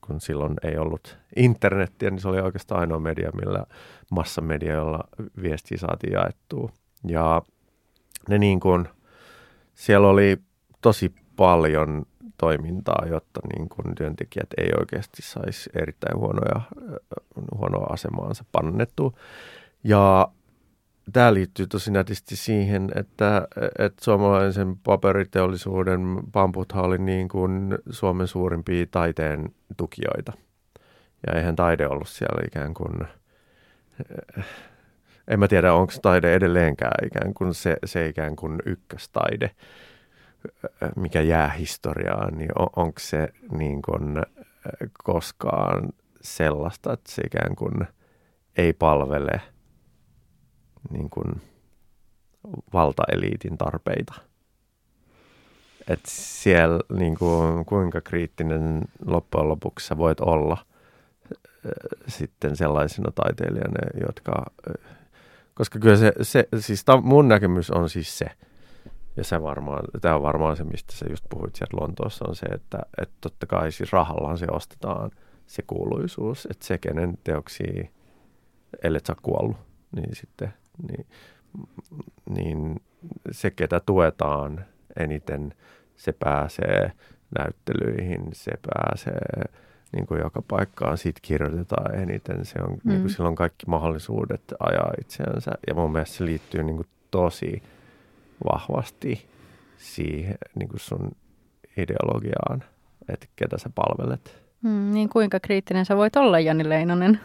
[SPEAKER 2] kun silloin ei ollut internettiä, niin se oli oikeastaan ainoa media, millä massamedia, jolla viestiä saatiin jaettua. Ja ne niin kuin, siellä oli tosi paljon toimintaa, jotta niin kuin työntekijät ei oikeasti saisi erittäin huonoja, huonoa asemaansa pannettua. Ja tämä liittyy tosi nätisti siihen, että, että suomalaisen paperiteollisuuden pamputhan oli niin kuin Suomen suurimpia taiteen tukijoita. Ja eihän taide ollut siellä ikään kuin, en mä tiedä onko taide edelleenkään ikään kuin se, se ikään kuin ykköstaide, mikä jää historiaan, niin on, onko se niin kuin koskaan sellaista, että se ikään kuin ei palvele – niin kuin valtaeliitin tarpeita. Et siellä niin kuin, kuinka kriittinen loppujen lopuksi sä voit olla sitten sellaisena taiteilijana, jotka, koska kyllä se, se siis ta, mun näkemys on siis se, ja se varmaan, tämä on varmaan se, mistä sä just puhuit sieltä Lontoossa, on se, että, että totta kai siis rahallaan se ostetaan se kuuluisuus, että se, kenen teoksia, ellei sä kuollut, niin sitten niin, niin se, ketä tuetaan eniten, se pääsee näyttelyihin, se pääsee niin kuin joka paikkaan, siitä kirjoitetaan eniten. Se on, mm. niin kuin, sillä on kaikki mahdollisuudet ajaa itseänsä. Ja mun mielestä se liittyy niin kuin, tosi vahvasti siihen niin kuin sun ideologiaan, että ketä sä palvelet.
[SPEAKER 3] Mm, niin kuinka kriittinen sä voit olla, Jani Leinonen?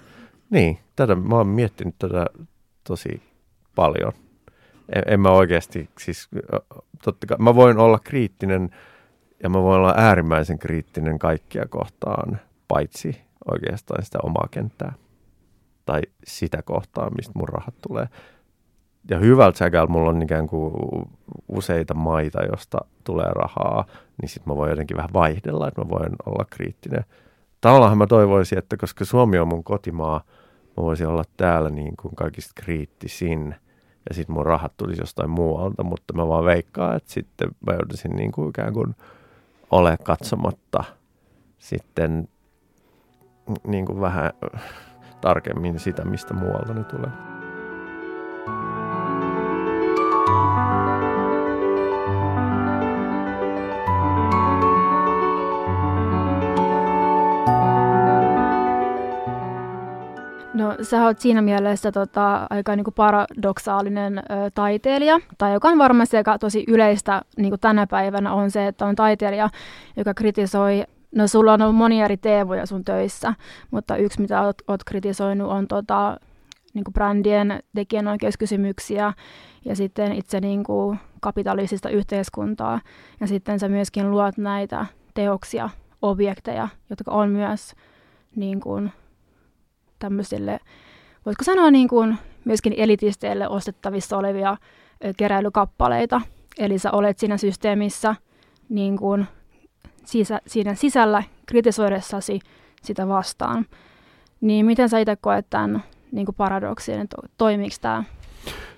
[SPEAKER 2] Niin, tätä, mä oon miettinyt tätä tosi paljon. En, en mä oikeasti, siis totta kai, mä voin olla kriittinen ja mä voin olla äärimmäisen kriittinen kaikkia kohtaan, paitsi oikeastaan sitä omaa kenttää tai sitä kohtaa, mistä mun rahat tulee. Ja hyvältä säkällä mulla on ikään kuin useita maita, josta tulee rahaa, niin sitten mä voin jotenkin vähän vaihdella, että mä voin olla kriittinen. Tavallaan mä toivoisin, että koska Suomi on mun kotimaa, mä voisin olla täällä niin kuin kaikista kriittisin ja sitten mun rahat tulisi jostain muualta, mutta mä vaan veikkaan, että sitten mä joutuisin niin kuin ikään kuin ole katsomatta sitten niin kuin vähän tarkemmin sitä, mistä muualta ne tulee.
[SPEAKER 1] No sä oot siinä mielessä tota, aika niinku paradoksaalinen ö, taiteilija, tai joka on varmasti aika tosi yleistä niinku tänä päivänä on se, että on taiteilija, joka kritisoi No sulla on ollut monia eri teemoja sun töissä, mutta yksi mitä oot, oot kritisoinut on tota, niin kuin brändien tekijänoikeuskysymyksiä ja sitten itse niin kuin kapitalistista yhteiskuntaa. Ja sitten sä myöskin luot näitä teoksia, objekteja, jotka on myös niin kuin tämmöisille, voisiko sanoa niin kuin myöskin elitisteille ostettavissa olevia keräilykappaleita. Eli sä olet siinä systeemissä niin kuin sisä, siinä sisällä kritisoidessasi sitä vastaan. Niin miten sä itse koet tämän niin paradoksin, että toimiiko tämä?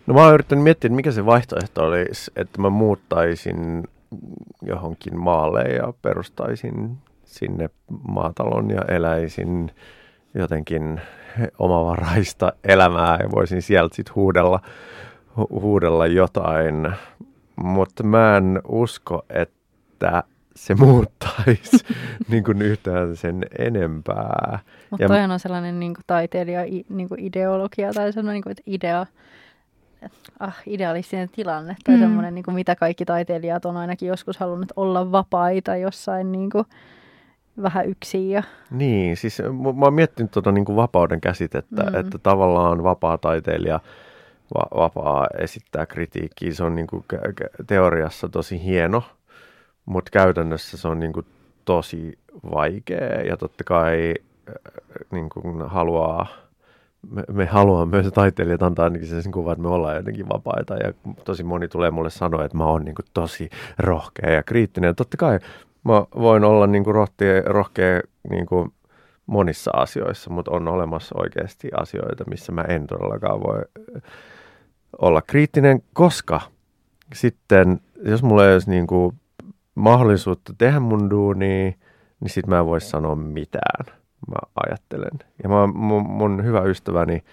[SPEAKER 2] No mä oon yrittänyt miettiä, että mikä se vaihtoehto olisi, että mä muuttaisin johonkin maalle ja perustaisin sinne maatalon ja eläisin jotenkin omavaraista elämää ja voisin sieltä sitten huudella, hu- huudella jotain. Mutta mä en usko, että se muuttaisi [LAUGHS] niin kuin yhtään sen enempää.
[SPEAKER 3] Mutta toi on sellainen niin kuin taiteilija niin kuin ideologia tai sellainen niin kuin, että idea, ah, idealistinen tilanne tai mm. semmoinen, niin kuin, mitä kaikki taiteilijat on ainakin joskus halunnut olla vapaita jossain niin kuin, vähän yksin. Ja...
[SPEAKER 2] Niin, siis mä oon miettinyt tuota niin kuin vapauden käsitettä, mm. että tavallaan vapaa taiteilija va- vapaa esittää kritiikkiä, se on niin kuin teoriassa tosi hieno, mutta käytännössä se on niin kuin tosi vaikea ja totta kai äh, niin kuin haluaa, me, me haluamme myös taiteilijat antaa ainakin sen kuvan, että me ollaan jotenkin vapaita ja tosi moni tulee mulle sanoa, että mä oon niin kuin tosi rohkea ja kriittinen. Ja totta kai mä voin olla niin kuin rohkea, rohkea niin kuin monissa asioissa, mutta on olemassa oikeasti asioita, missä mä en todellakaan voi olla kriittinen, koska sitten jos mulla ei olisi niin kuin mahdollisuutta tehdä mun duunia, niin sit mä en voi sanoa mitään, mä ajattelen. Ja mä, mun, mun hyvä ystäväni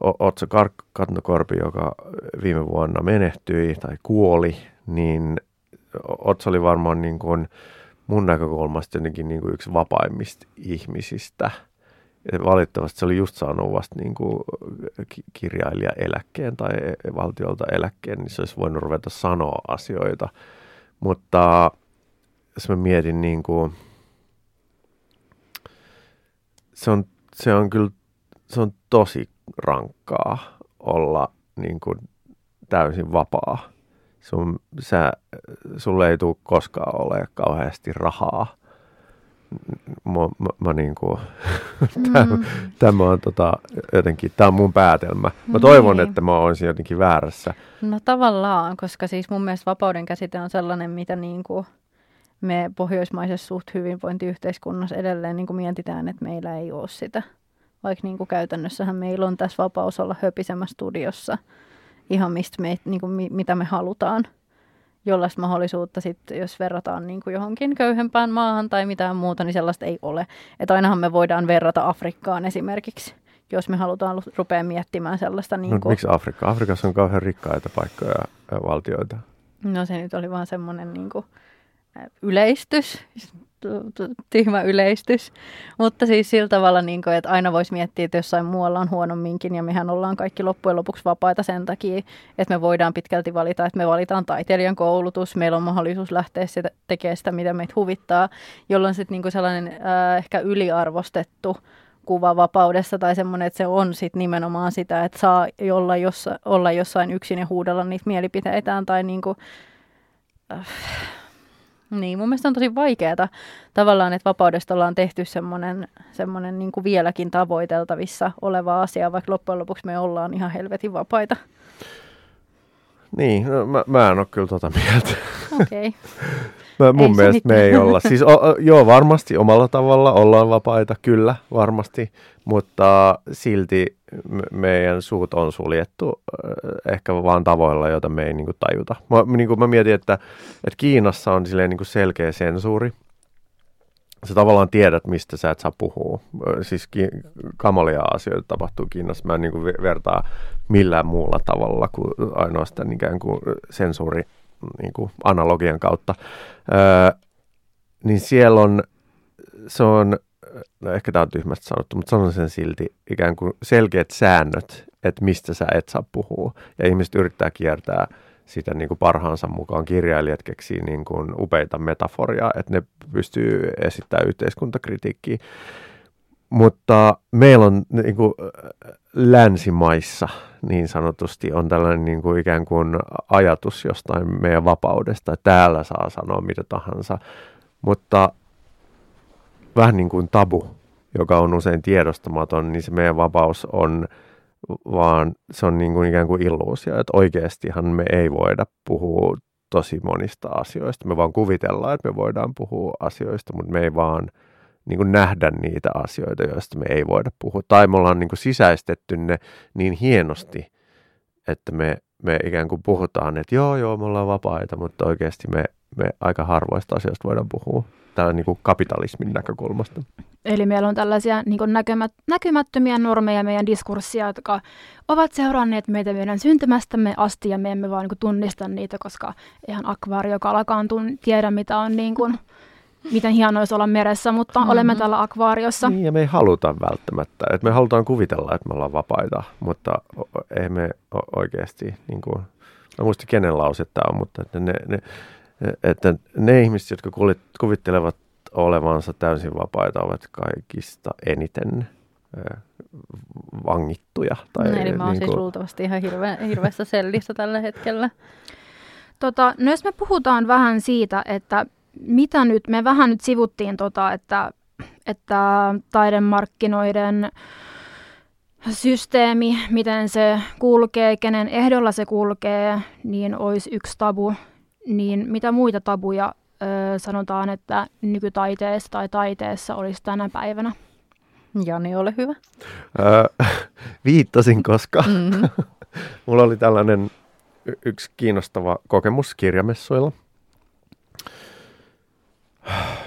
[SPEAKER 2] Otso Katnokorpi, joka viime vuonna menehtyi tai kuoli, niin Otso oli varmaan niin kuin mun näkökulmasta jotenkin niin kuin yksi vapaimmista ihmisistä. Ja valitettavasti se oli just saanut vasta niin kuin kirjailija eläkkeen tai valtiolta eläkkeen, niin se olisi voinut ruveta sanoa asioita – mutta jos mä mietin niin kuin, se on, se on kyllä se on tosi rankkaa olla niin kuin täysin vapaa. Sun, sä, sulle ei tule koskaan ole kauheasti rahaa. Mä, mä, mä [LAUGHS] niin kuin, tämä, mm. tämä on tota, jotenkin, tämä on mun päätelmä. Mä toivon, niin. että mä olisin jotenkin väärässä.
[SPEAKER 3] No tavallaan, koska siis mun mielestä vapauden käsite on sellainen, mitä niin kuin me pohjoismaisessa suht hyvinvointiyhteiskunnassa edelleen niin kuin mietitään, että meillä ei ole sitä. Vaikka niin kuin käytännössähän meillä on tässä vapaus olla höpisemässä studiossa ihan mistä me, niin kuin, mitä me halutaan jollaista mahdollisuutta sitten, jos verrataan niin kuin johonkin köyhempään maahan tai mitään muuta, niin sellaista ei ole. Että ainahan me voidaan verrata Afrikkaan esimerkiksi, jos me halutaan rupea miettimään sellaista. Niin kuin...
[SPEAKER 2] no, miksi Afrikka? Afrikassa on kauhean rikkaita paikkoja ja valtioita.
[SPEAKER 3] No se nyt oli vaan semmoinen niin kuin, yleistys tyhmä yleistys. Mutta siis sillä tavalla, niin kuin, että aina voisi miettiä, että jossain muualla on huonomminkin ja mehän ollaan kaikki loppujen lopuksi vapaita sen takia, että me voidaan pitkälti valita, että me valitaan taiteilijan koulutus, meillä on mahdollisuus lähteä sitä, tekemään sitä, mitä meitä huvittaa, jolloin sitten niin sellainen äh, ehkä yliarvostettu kuva vapaudessa tai semmoinen, että se on sit nimenomaan sitä, että saa olla, jossa, olla jossain yksin ja huudella niitä mielipiteitään tai niin kuin, äh, niin, mun mielestä on tosi vaikeaa tavallaan, että vapaudesta ollaan tehty semmoinen, semmoinen niin kuin vieläkin tavoiteltavissa oleva asia, vaikka loppujen lopuksi me ollaan ihan helvetin vapaita.
[SPEAKER 2] Niin, no, mä, mä en ole kyllä tota mieltä.
[SPEAKER 3] Okei. Okay. [LAUGHS]
[SPEAKER 2] Mä, mun ei mielestä me ei olla. Siis o, joo, varmasti omalla tavalla ollaan vapaita, kyllä, varmasti, mutta silti meidän suut on suljettu ehkä vaan tavoilla, joita me ei niin kuin, tajuta. Mä, niin kuin, mä mietin, että, että Kiinassa on silleen, niin kuin selkeä sensuuri. Sä tavallaan tiedät, mistä sä et saa puhua. Siis ki- kamalia asioita tapahtuu Kiinassa. Mä en niin kuin, vertaa millään muulla tavalla kuin ainoastaan ikään kuin sensuuri niin kuin analogian kautta, öö, niin siellä on, se on, no ehkä tämä on tyhmästi sanottu, mutta sanon sen silti, ikään kuin selkeät säännöt, että mistä sä et saa puhua. Ja ihmiset yrittää kiertää sitä niin kuin parhaansa mukaan. Kirjailijat keksii niin kuin upeita metaforia, että ne pystyy esittämään yhteiskuntakritiikkiä. Mutta meillä on niin kuin, länsimaissa niin sanotusti on tällainen niin kuin ikään kuin ajatus jostain meidän vapaudesta, täällä saa sanoa mitä tahansa, mutta vähän niin kuin tabu, joka on usein tiedostamaton, niin se meidän vapaus on vaan se on niin kuin ikään kuin illuusio, että oikeastihan me ei voida puhua tosi monista asioista. Me vaan kuvitellaan, että me voidaan puhua asioista, mutta me ei vaan – niin kuin nähdä niitä asioita, joista me ei voida puhua. Tai me ollaan niin kuin sisäistetty ne niin hienosti, että me, me ikään kuin puhutaan, että joo, joo, me ollaan vapaita, mutta oikeasti me, me aika harvoista asioista voidaan puhua. Tämä on niin kuin kapitalismin näkökulmasta.
[SPEAKER 1] Eli meillä on tällaisia niin näkemät, näkymättömiä normeja meidän diskurssia, jotka ovat seuranneet meitä meidän syntymästämme asti ja me emme vaan niin tunnista niitä, koska ihan akvaariokalakaan tiedä, mitä on niin kuin, miten hienoa olisi olla meressä, mutta mm-hmm. olemme täällä akvaariossa.
[SPEAKER 2] Niin, ja me ei haluta välttämättä. Että me halutaan kuvitella, että me ollaan vapaita, mutta ei me oikeasti, niin kuin, mä muistin kenen lause tämä on, mutta että ne, ne, että ne ihmiset, jotka kuvittelevat olevansa täysin vapaita, ovat kaikista eniten vangittuja.
[SPEAKER 3] Tai no, eli mä oon niin kuin... siis luultavasti ihan hirve, hirveässä sellissä tällä hetkellä.
[SPEAKER 1] Tota, no jos me puhutaan vähän siitä, että mitä nyt, me vähän nyt sivuttiin tota, että, että taidemarkkinoiden systeemi, miten se kulkee, kenen ehdolla se kulkee, niin olisi yksi tabu. Niin mitä muita tabuja ö, sanotaan, että nykytaiteessa tai taiteessa olisi tänä päivänä?
[SPEAKER 3] Jani, ole hyvä.
[SPEAKER 2] Öö, [LAUGHS] viittasin, koska mm-hmm. [LAUGHS] mulla oli tällainen yksi kiinnostava kokemus kirjamessuilla [SIGHS] –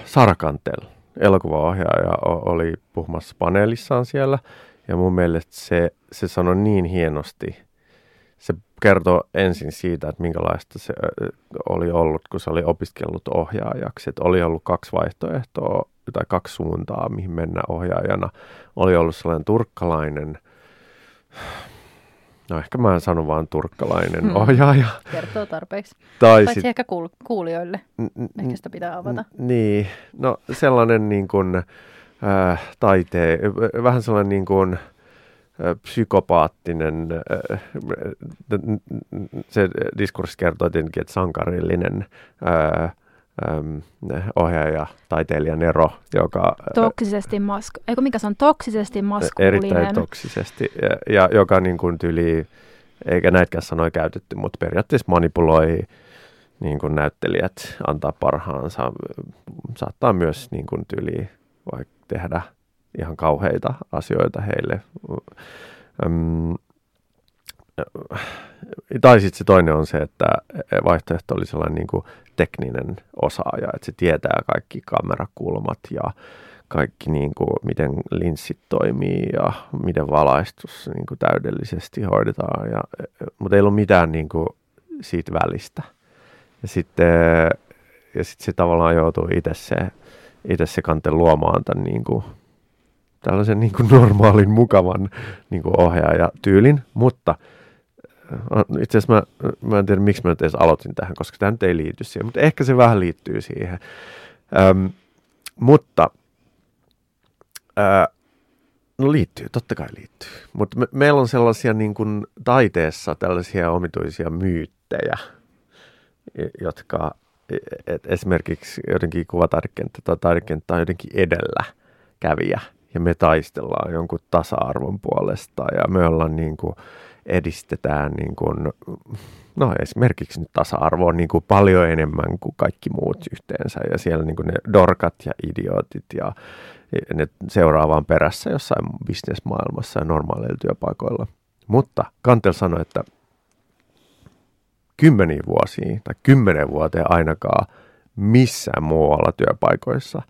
[SPEAKER 2] Sara Kantel, elokuvaohjaaja, oli puhumassa paneelissaan siellä. Ja mun mielestä se, se sanoi niin hienosti. Se kertoo ensin siitä, että minkälaista se oli ollut, kun se oli opiskellut ohjaajaksi. Että oli ollut kaksi vaihtoehtoa tai kaksi suuntaa, mihin mennä ohjaajana. Oli ollut sellainen turkkalainen No ehkä mä sanon vaan turkkalainen hmm. ohjaaja.
[SPEAKER 3] Kertoo tarpeeksi. Tai Paitsi sit... ehkä kuul- kuulijoille. N- ehkä sitä pitää avata.
[SPEAKER 2] N- niin, no sellainen niin kuin, äh, taiteen, vähän sellainen niin kuin, äh, psykopaattinen, se diskurssi kertoo tietenkin, että sankarillinen ohjaaja, taiteilija Nero, joka...
[SPEAKER 1] Toksisesti mask... Eikö mikä se on? Toksisesti maskuliininen.
[SPEAKER 2] Erittäin toksisesti, ja, ja joka niin kuin tyli, eikä näitäkään sanoja käytetty, mutta periaatteessa manipuloi niin kuin näyttelijät antaa parhaansa. Saattaa myös niin kuin tyli vaikka tehdä ihan kauheita asioita heille. Öm, tai sitten se toinen on se, että vaihtoehto oli sellainen niin kuin tekninen osaaja, että se tietää kaikki kamerakulmat ja kaikki, niin kuin, miten linssit toimii ja miten valaistus niin kuin, täydellisesti hoidetaan. Ja, mutta ei ollut mitään niin kuin, siitä välistä. Ja sitten, ja sitten se tavallaan joutuu itse se, itse se kante luomaan tämän niin kuin, tällaisen niin kuin normaalin, mukavan niin kuin ohjaajatyylin, mutta – itse asiassa mä, mä en tiedä, miksi mä nyt edes aloitin tähän, koska tämä nyt ei liity siihen, mutta ehkä se vähän liittyy siihen. Öm, mutta ää, No liittyy, totta kai liittyy. Mutta me, meillä on sellaisia niin kuin taiteessa tällaisia omituisia myyttejä, jotka et esimerkiksi jotenkin kuvataidekenttä tai taidekenttä on jotenkin edellä kävijä ja me taistellaan jonkun tasa-arvon puolesta ja me ollaan niin kuin, edistetään niin kuin, no esimerkiksi nyt tasa-arvoa niin kuin paljon enemmän kuin kaikki muut yhteensä ja siellä niin kuin ne dorkat ja idiootit ja ne seuraavaan perässä jossain bisnesmaailmassa ja normaaleilla työpaikoilla. Mutta Kantel sanoi, että kymmeniä vuosia tai kymmenen vuoteen ainakaan missään muualla työpaikoissa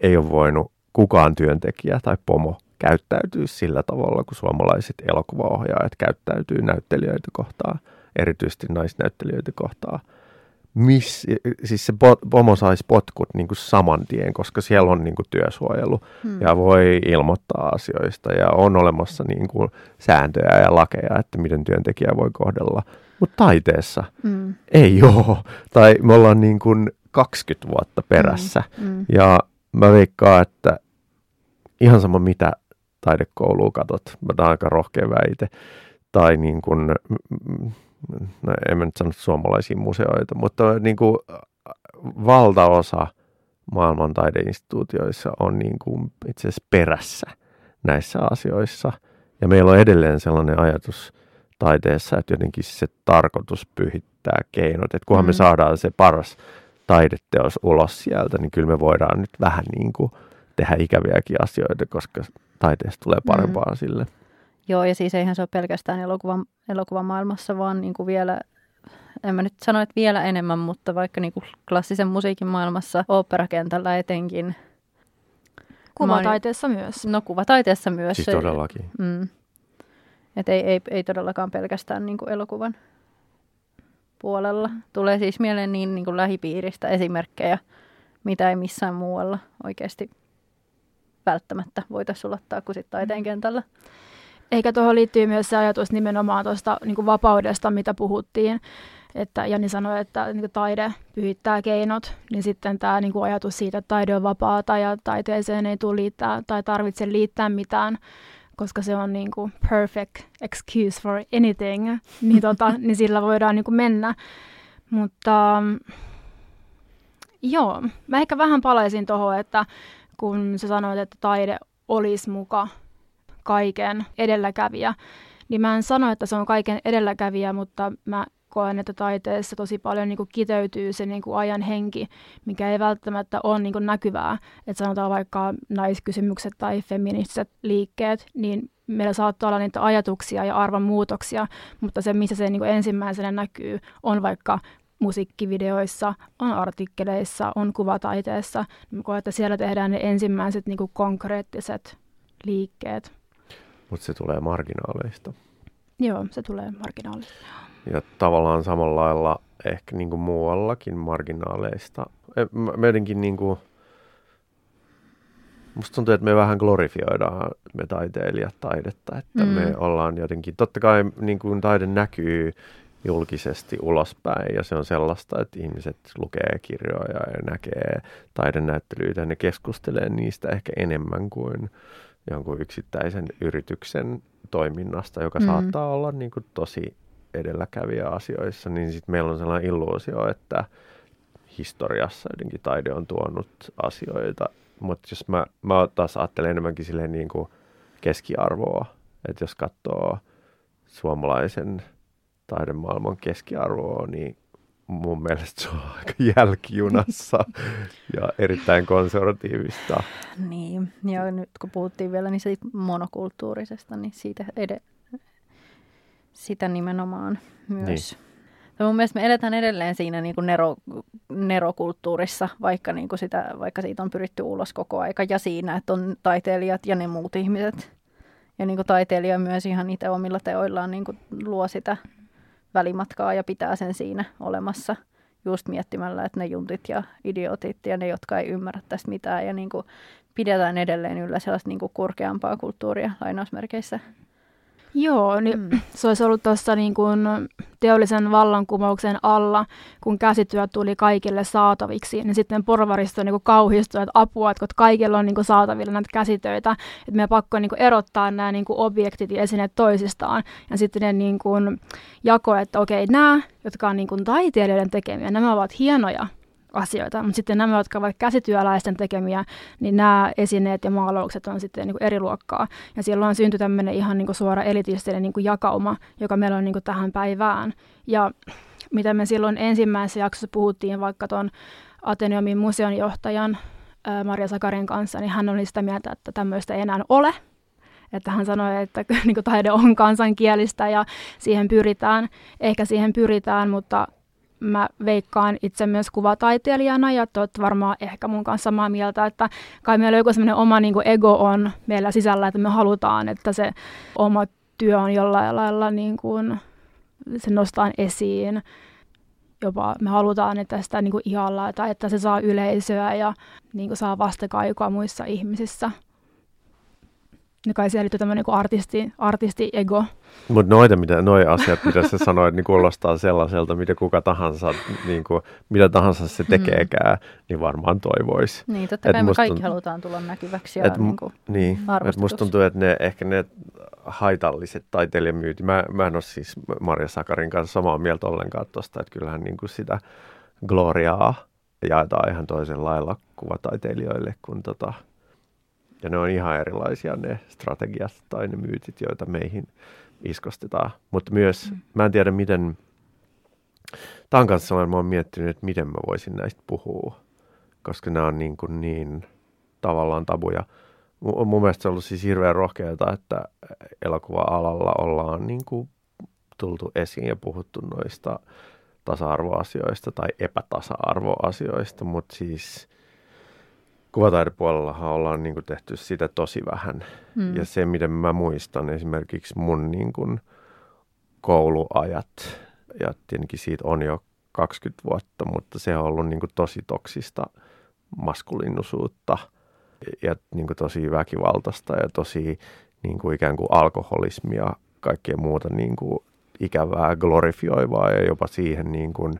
[SPEAKER 2] ei ole voinut kukaan työntekijä tai pomo käyttäytyy sillä tavalla, kun suomalaiset elokuvaohjaajat käyttäytyy näyttelijöitä kohtaan, erityisesti naisnäyttelijöitä kohtaan. Miss, siis se pomo saisi potkut niin kuin saman tien, koska siellä on niin kuin työsuojelu hmm. ja voi ilmoittaa asioista ja on olemassa niin kuin sääntöjä ja lakeja, että miten työntekijä voi kohdella. Mutta taiteessa hmm. ei ole. Tai me ollaan niin kuin 20 vuotta perässä. Hmm. Hmm. Ja mä veikkaan, että ihan sama mitä taidekoulua katot, mä oon aika rohkea väite, tai niin kuin, no en mä nyt sano suomalaisia museoita, mutta niin kuin valtaosa maailman taideinstituutioissa on niin kuin itse asiassa perässä näissä asioissa. Ja meillä on edelleen sellainen ajatus taiteessa, että jotenkin se tarkoitus pyhittää keinot. Että kunhan mm. me saadaan se paras taideteos ulos sieltä, niin kyllä me voidaan nyt vähän niin kuin tehdä ikäviäkin asioita, koska taiteesta tulee parempaa mm. sille.
[SPEAKER 3] Joo, ja siis eihän se ole pelkästään elokuvan, elokuvan maailmassa, vaan niin kuin vielä, en mä nyt sano, että vielä enemmän, mutta vaikka niin kuin klassisen musiikin maailmassa, oopperakentällä etenkin.
[SPEAKER 1] Kuvataiteessa myös.
[SPEAKER 3] No kuvataiteessa myös.
[SPEAKER 2] Siis todellakin.
[SPEAKER 3] Mm. Et ei, ei, ei todellakaan pelkästään niin kuin elokuvan puolella. Tulee siis mieleen niin, niin kuin lähipiiristä esimerkkejä, mitä ei missään muualla oikeasti välttämättä voitaisiin sulattaa kuin sitten taiteen kentällä.
[SPEAKER 1] Eikä tuohon liittyy myös se ajatus nimenomaan tuosta niin vapaudesta, mitä puhuttiin. Että Jani sanoi, että niin taide pyhittää keinot, niin sitten tämä niin ajatus siitä, että taide on vapaata ja taiteeseen ei tule liittää tai tarvitse liittää mitään, koska se on niin kuin perfect excuse for anything, niin, tota, [LAUGHS] niin sillä voidaan niin kuin mennä. Mutta joo, mä ehkä vähän palaisin tuohon, että kun sä sanoit, että taide olisi muka kaiken edelläkävijä, niin mä en sano, että se on kaiken edelläkävijä, mutta mä koen, että taiteessa tosi paljon niin kuin kiteytyy se niin kuin ajan henki, mikä ei välttämättä ole niin kuin näkyvää. Että sanotaan vaikka naiskysymykset tai feministiset liikkeet, niin meillä saattaa olla niitä ajatuksia ja arvonmuutoksia, mutta se, missä se niin kuin ensimmäisenä näkyy, on vaikka musiikkivideoissa, on artikkeleissa, on kuvataiteessa. Mä koen, että siellä tehdään ne ensimmäiset niin kuin konkreettiset liikkeet.
[SPEAKER 2] Mutta se tulee marginaaleista.
[SPEAKER 1] Joo, se tulee marginaaleista.
[SPEAKER 2] Ja tavallaan samalla lailla ehkä niin kuin muuallakin marginaaleista. E, mä jotenkin niin kuin, musta tuntuu, että me vähän glorifioidaan me taiteilijat taidetta, että mm. me ollaan jotenkin, totta kai niin kuin taide näkyy julkisesti ulospäin. Ja se on sellaista, että ihmiset lukee kirjoja ja näkee taidenäyttelyitä. Ja ne keskustelee niistä ehkä enemmän kuin jonkun yksittäisen yrityksen toiminnasta, joka mm. saattaa olla niin kuin tosi edelläkävijä asioissa, niin sitten meillä on sellainen illuusio, että historiassa jotenkin taide on tuonut asioita, mutta jos mä, mä taas ajattelen enemmänkin silleen niin kuin keskiarvoa, että jos katsoo suomalaisen taidemaailman keskiarvoa, niin mun mielestä se on [LAUGHS] aika jälkijunassa ja erittäin konservatiivista.
[SPEAKER 3] Niin, ja nyt kun puhuttiin vielä niin siitä monokulttuurisesta, niin siitä ed- sitä nimenomaan myös. Niin. Ja mun mielestä me eletään edelleen siinä niin kuin nero, nerokulttuurissa, vaikka, niin kuin sitä, vaikka siitä on pyritty ulos koko aika, ja siinä, että on taiteilijat ja ne muut ihmiset. Ja niin kuin taiteilija myös ihan itse omilla teoillaan niin kuin luo sitä välimatkaa ja pitää sen siinä olemassa just miettimällä, että ne juntit ja idiotit ja ne, jotka ei ymmärrä tästä mitään ja niin kuin pidetään edelleen yllä sellaista niin kuin korkeampaa kulttuuria lainausmerkeissä.
[SPEAKER 1] Joo, niin mm. se olisi ollut tuossa niin kuin teollisen vallankumouksen alla, kun käsityö tuli kaikille saataviksi, niin sitten porvaristo niin kauhistui, että apua, että kaikilla on niin kuin saatavilla näitä käsitöitä, että meidän pakko niin kuin erottaa nämä niin kuin objektit ja esineet toisistaan. Ja sitten ne niin kuin jako, että okei, nämä, jotka on niin kuin taiteilijoiden tekemiä, nämä ovat hienoja asioita, mutta sitten nämä, jotka ovat käsityöläisten tekemiä, niin nämä esineet ja maalaukset on sitten niin kuin eri luokkaa. Ja silloin syntyi tämmöinen ihan niin kuin suora elitistinen niin kuin jakauma, joka meillä on niin kuin tähän päivään. Ja mitä me silloin ensimmäisessä jaksossa puhuttiin vaikka tuon Ateneumin museon johtajan Maria Sakarin kanssa, niin hän oli sitä mieltä, että tämmöistä ei enää ole, että hän sanoi, että [LAUGHS] niin kuin taide on kansankielistä ja siihen pyritään, ehkä siihen pyritään, mutta mä veikkaan itse myös kuvataiteilijana ja te varmaan ehkä mun kanssa samaa mieltä, että kai meillä joku semmoinen oma niin ego on meillä sisällä, että me halutaan, että se oma työ on jollain lailla niin kuin, se nostaa esiin. Jopa me halutaan, että sitä niin kuin ihalla tai että se saa yleisöä ja niin kuin saa vastakaikua muissa ihmisissä niin kai siellä liittyy tämmöinen niin artisti, artisti-ego.
[SPEAKER 2] Mutta noita, mitä, noi asiat, mitä sä sanoit, niin kuulostaa sellaiselta, mitä kuka tahansa, niin kuin, mitä tahansa se hmm. tekeekään, mm. niin varmaan toivoisi.
[SPEAKER 3] Niin, totta kai me kaikki tunt... halutaan tulla näkyväksi ja et, niin kuin
[SPEAKER 2] Niin, että musta tuntuu, että ne, ehkä ne haitalliset taiteilijamyytit, mä, mä en ole siis Maria Sakarin kanssa samaa mieltä ollenkaan tuosta, että kyllähän niin kuin sitä gloriaa jaetaan ihan toisen lailla kuvataiteilijoille kuin tota, ja ne on ihan erilaisia ne strategiat tai ne myytit, joita meihin iskostetaan. Mutta myös, mm. mä en tiedä miten, tämän kanssa mä oon miettinyt, että miten mä voisin näistä puhua, koska nämä on niin, kuin niin tavallaan tabuja. M- mun mielestä se on ollut siis hirveän rohkeaa, että elokuva-alalla ollaan niin kuin tultu esiin ja puhuttu noista tasa-arvoasioista tai epätasa-arvoasioista, mutta siis – kuvataidepuolellahan ollaan niin kuin tehty sitä tosi vähän. Mm. Ja se, miten mä muistan esimerkiksi mun niin kuin kouluajat, ja tietenkin siitä on jo 20 vuotta, mutta se on ollut niin kuin tosi toksista maskulinusuutta ja niin kuin tosi väkivaltaista ja tosi niin kuin ikään kuin alkoholismia, kaikkea muuta niin kuin ikävää, glorifioivaa ja jopa siihen niin kuin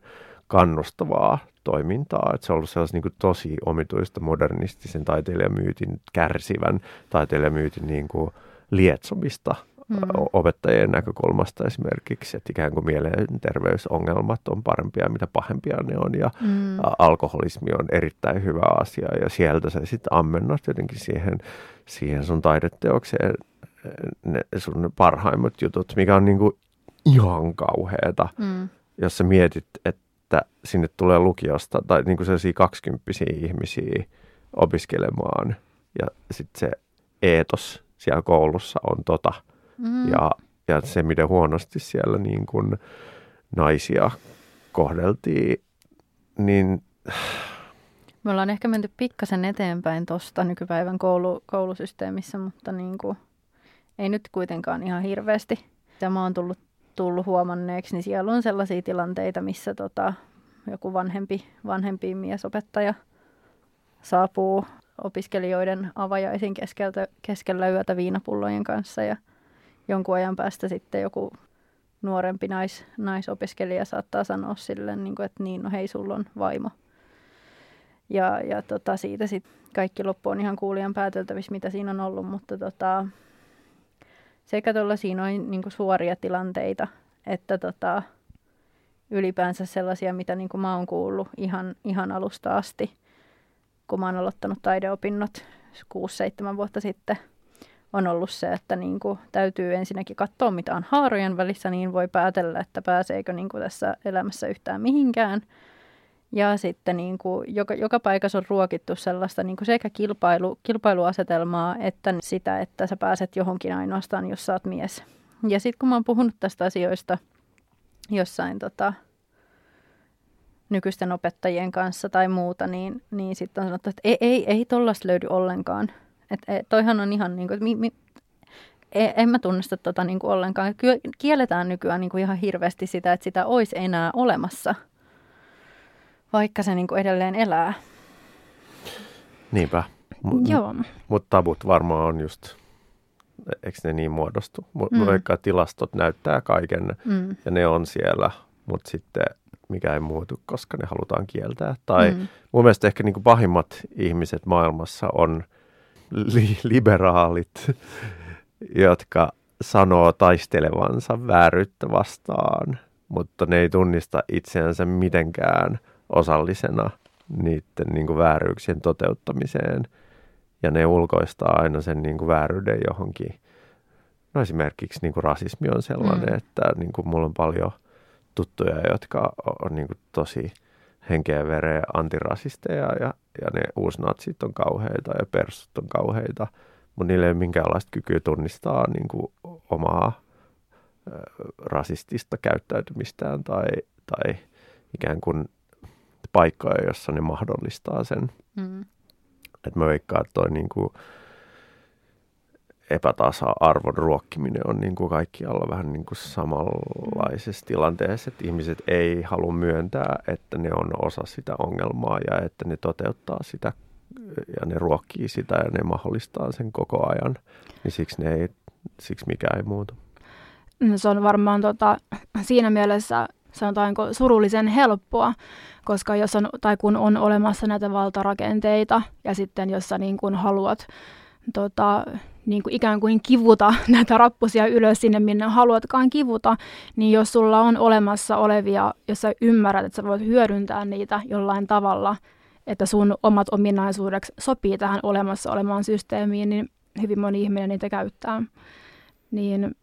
[SPEAKER 2] kannustavaa toimintaa. Että se on ollut sellaista niin kuin tosi omituista modernistisen taiteilijamyytin kärsivän taiteilijamyytin niin kuin lietsomista mm. opettajien näkökulmasta esimerkiksi, että ikään kuin mielenterveysongelmat on parempia, mitä pahempia ne on, ja mm. alkoholismi on erittäin hyvä asia, ja sieltä sä sitten ammennat jotenkin siihen, siihen sun taideteokseen ne sun parhaimmat jutut, mikä on niin kuin ihan kauheata, mm. jos sä mietit, että että sinne tulee lukiosta tai niin kuin sellaisia kaksikymppisiä ihmisiä opiskelemaan ja sitten se eetos siellä koulussa on tota. Mm. Ja, ja se, miten huonosti siellä niin kuin naisia kohdeltiin, niin... [SIGHS]
[SPEAKER 3] Me ollaan ehkä menty pikkasen eteenpäin tuosta nykypäivän koulu, koulusysteemissä, mutta niin kuin, ei nyt kuitenkaan ihan hirveästi. Tämä on tullut tullut huomanneeksi, niin siellä on sellaisia tilanteita, missä tota, joku vanhempi, vanhempi miesopettaja saapuu opiskelijoiden avajaisin keskeltä, keskellä yötä viinapullojen kanssa ja jonkun ajan päästä sitten joku nuorempi nais, naisopiskelija saattaa sanoa sille, niin kuin, että niin, no hei, sulla on vaimo. Ja, ja tota, siitä sitten kaikki loppu on ihan kuulijan pääteltävissä, mitä siinä on ollut, mutta tota, sekä tuollaisia noin niin suoria tilanteita, että tota, ylipäänsä sellaisia, mitä niin kuin mä oon kuullut ihan, ihan alusta asti, kun mä oon aloittanut taideopinnot 6-7 vuotta sitten, on ollut se, että niin kuin täytyy ensinnäkin katsoa, mitä on haarojen välissä, niin voi päätellä, että pääseekö niin kuin tässä elämässä yhtään mihinkään. Ja sitten niin kuin joka, joka paikassa on ruokittu sellaista niin kuin sekä kilpailu, kilpailuasetelmaa että sitä, että sä pääset johonkin ainoastaan, jos sä oot mies. Ja sitten kun mä oon puhunut tästä asioista jossain tota, nykyisten opettajien kanssa tai muuta, niin, niin sitten on sanottu, että ei, ei, ei tollasta löydy ollenkaan. Että et, toihan on ihan niin kuin, mi, mi, e, en mä tunnista tota niin kuin ollenkaan. Kielletään nykyään niin kuin ihan hirveästi sitä, että sitä olisi enää olemassa – vaikka se niin kuin edelleen elää.
[SPEAKER 2] Niinpä. M- Joo. Mutta tabut varmaan on just Eikö ne niin muodostu?
[SPEAKER 3] Mm.
[SPEAKER 2] Vaikka tilastot näyttää kaiken
[SPEAKER 3] Mm.
[SPEAKER 2] ja ne on siellä, mutta sitten mikä ei muutu, koska ne halutaan kieltää. Tai
[SPEAKER 3] Mm.
[SPEAKER 2] mun mielestä ehkä niin kuin pahimmat ihmiset maailmassa on li- liberaalit, [LAUGHS] jotka sanoo taistelevansa vääryyttä vastaan, mutta ne ei tunnista itseänsä mitenkään osallisena niiden niin kuin vääryyksien toteuttamiseen. Ja ne ulkoistaa aina sen niin kuin vääryyden johonkin. No esimerkiksi niin kuin rasismi on sellainen,
[SPEAKER 3] Mm.
[SPEAKER 2] että niin kuin mulla on paljon tuttuja, jotka on niin kuin tosi henkeä vereä antirasisteja ja, ja ne uusnatsit on kauheita ja persut on kauheita, mutta niillä ei ole minkäänlaista kykyä tunnistaa niin kuin omaa rasistista käyttäytymistään tai, tai ikään kuin paikkoja, jossa ne mahdollistaa sen.
[SPEAKER 3] Mm.
[SPEAKER 2] Et mä veikkaan, että toi niin kuin epätasa-arvon ruokkiminen on niin kuin kaikkialla vähän niin kuin samanlaisessa tilanteessa, että ihmiset ei halua myöntää, että ne on osa sitä ongelmaa ja että ne toteuttaa sitä ja ne ruokkii sitä ja ne mahdollistaa sen koko ajan, niin siksi, ne ei, siksi mikään ei muutu.
[SPEAKER 1] No, se on varmaan tota, siinä mielessä sanotaanko surullisen helppoa, koska jos on, tai kun on olemassa näitä valtarakenteita ja sitten jos sä niin kuin haluat tota, niin kuin ikään kuin kivuta [LAUGHS] näitä rappusia ylös sinne, minne haluatkaan kivuta, niin jos sulla on olemassa olevia, jos sä ymmärrät, että sä voit hyödyntää niitä jollain tavalla, että sun omat ominaisuudeksi sopii tähän olemassa olemaan systeemiin, niin hyvin moni ihminen niitä käyttää. Niin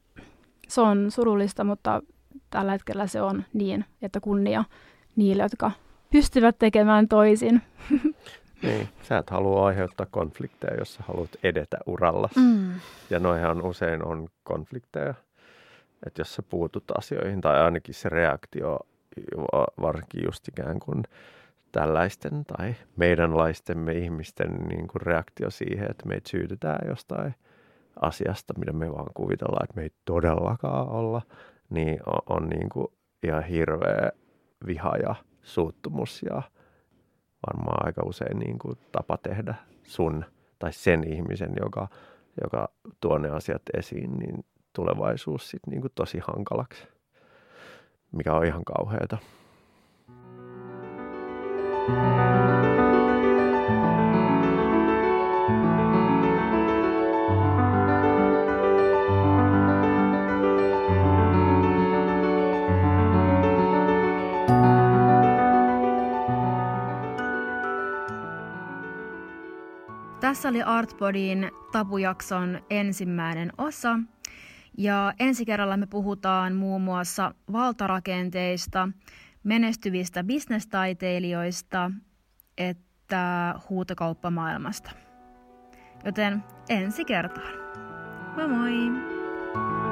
[SPEAKER 1] se on surullista, mutta tällä hetkellä se on niin, että kunnia niille, jotka pystyvät tekemään toisin. [LAUGHS]
[SPEAKER 2] Niin, sä et halua aiheuttaa konflikteja, jos sä haluat edetä uralla.
[SPEAKER 3] Mm.
[SPEAKER 2] Ja noihan usein on konflikteja, että jos sä puutut asioihin, tai ainakin se reaktio, va- varsinkin just ikään kuin tällaisten tai meidänlaistemme ihmisten niin kuin reaktio siihen, että meitä syytetään jostain asiasta, mitä me vaan kuvitellaan, että me ei todellakaan olla, niin on, on niin kuin ihan hirveä viha ja suuttumus ja varmaan aika usein niin kuin tapa tehdä sun tai sen ihmisen, joka, joka tuo ne asiat esiin, niin tulevaisuus sitten niin kuin tosi hankalaksi, mikä on ihan kauheata.
[SPEAKER 1] Tässä oli Artbodin tabujakson ensimmäinen osa. Ja ensi kerralla me puhutaan muun muassa valtarakenteista, menestyvistä bisnestaiteilijoista, että huutokauppamaailmasta. Joten ensi kertaan. Moi moi!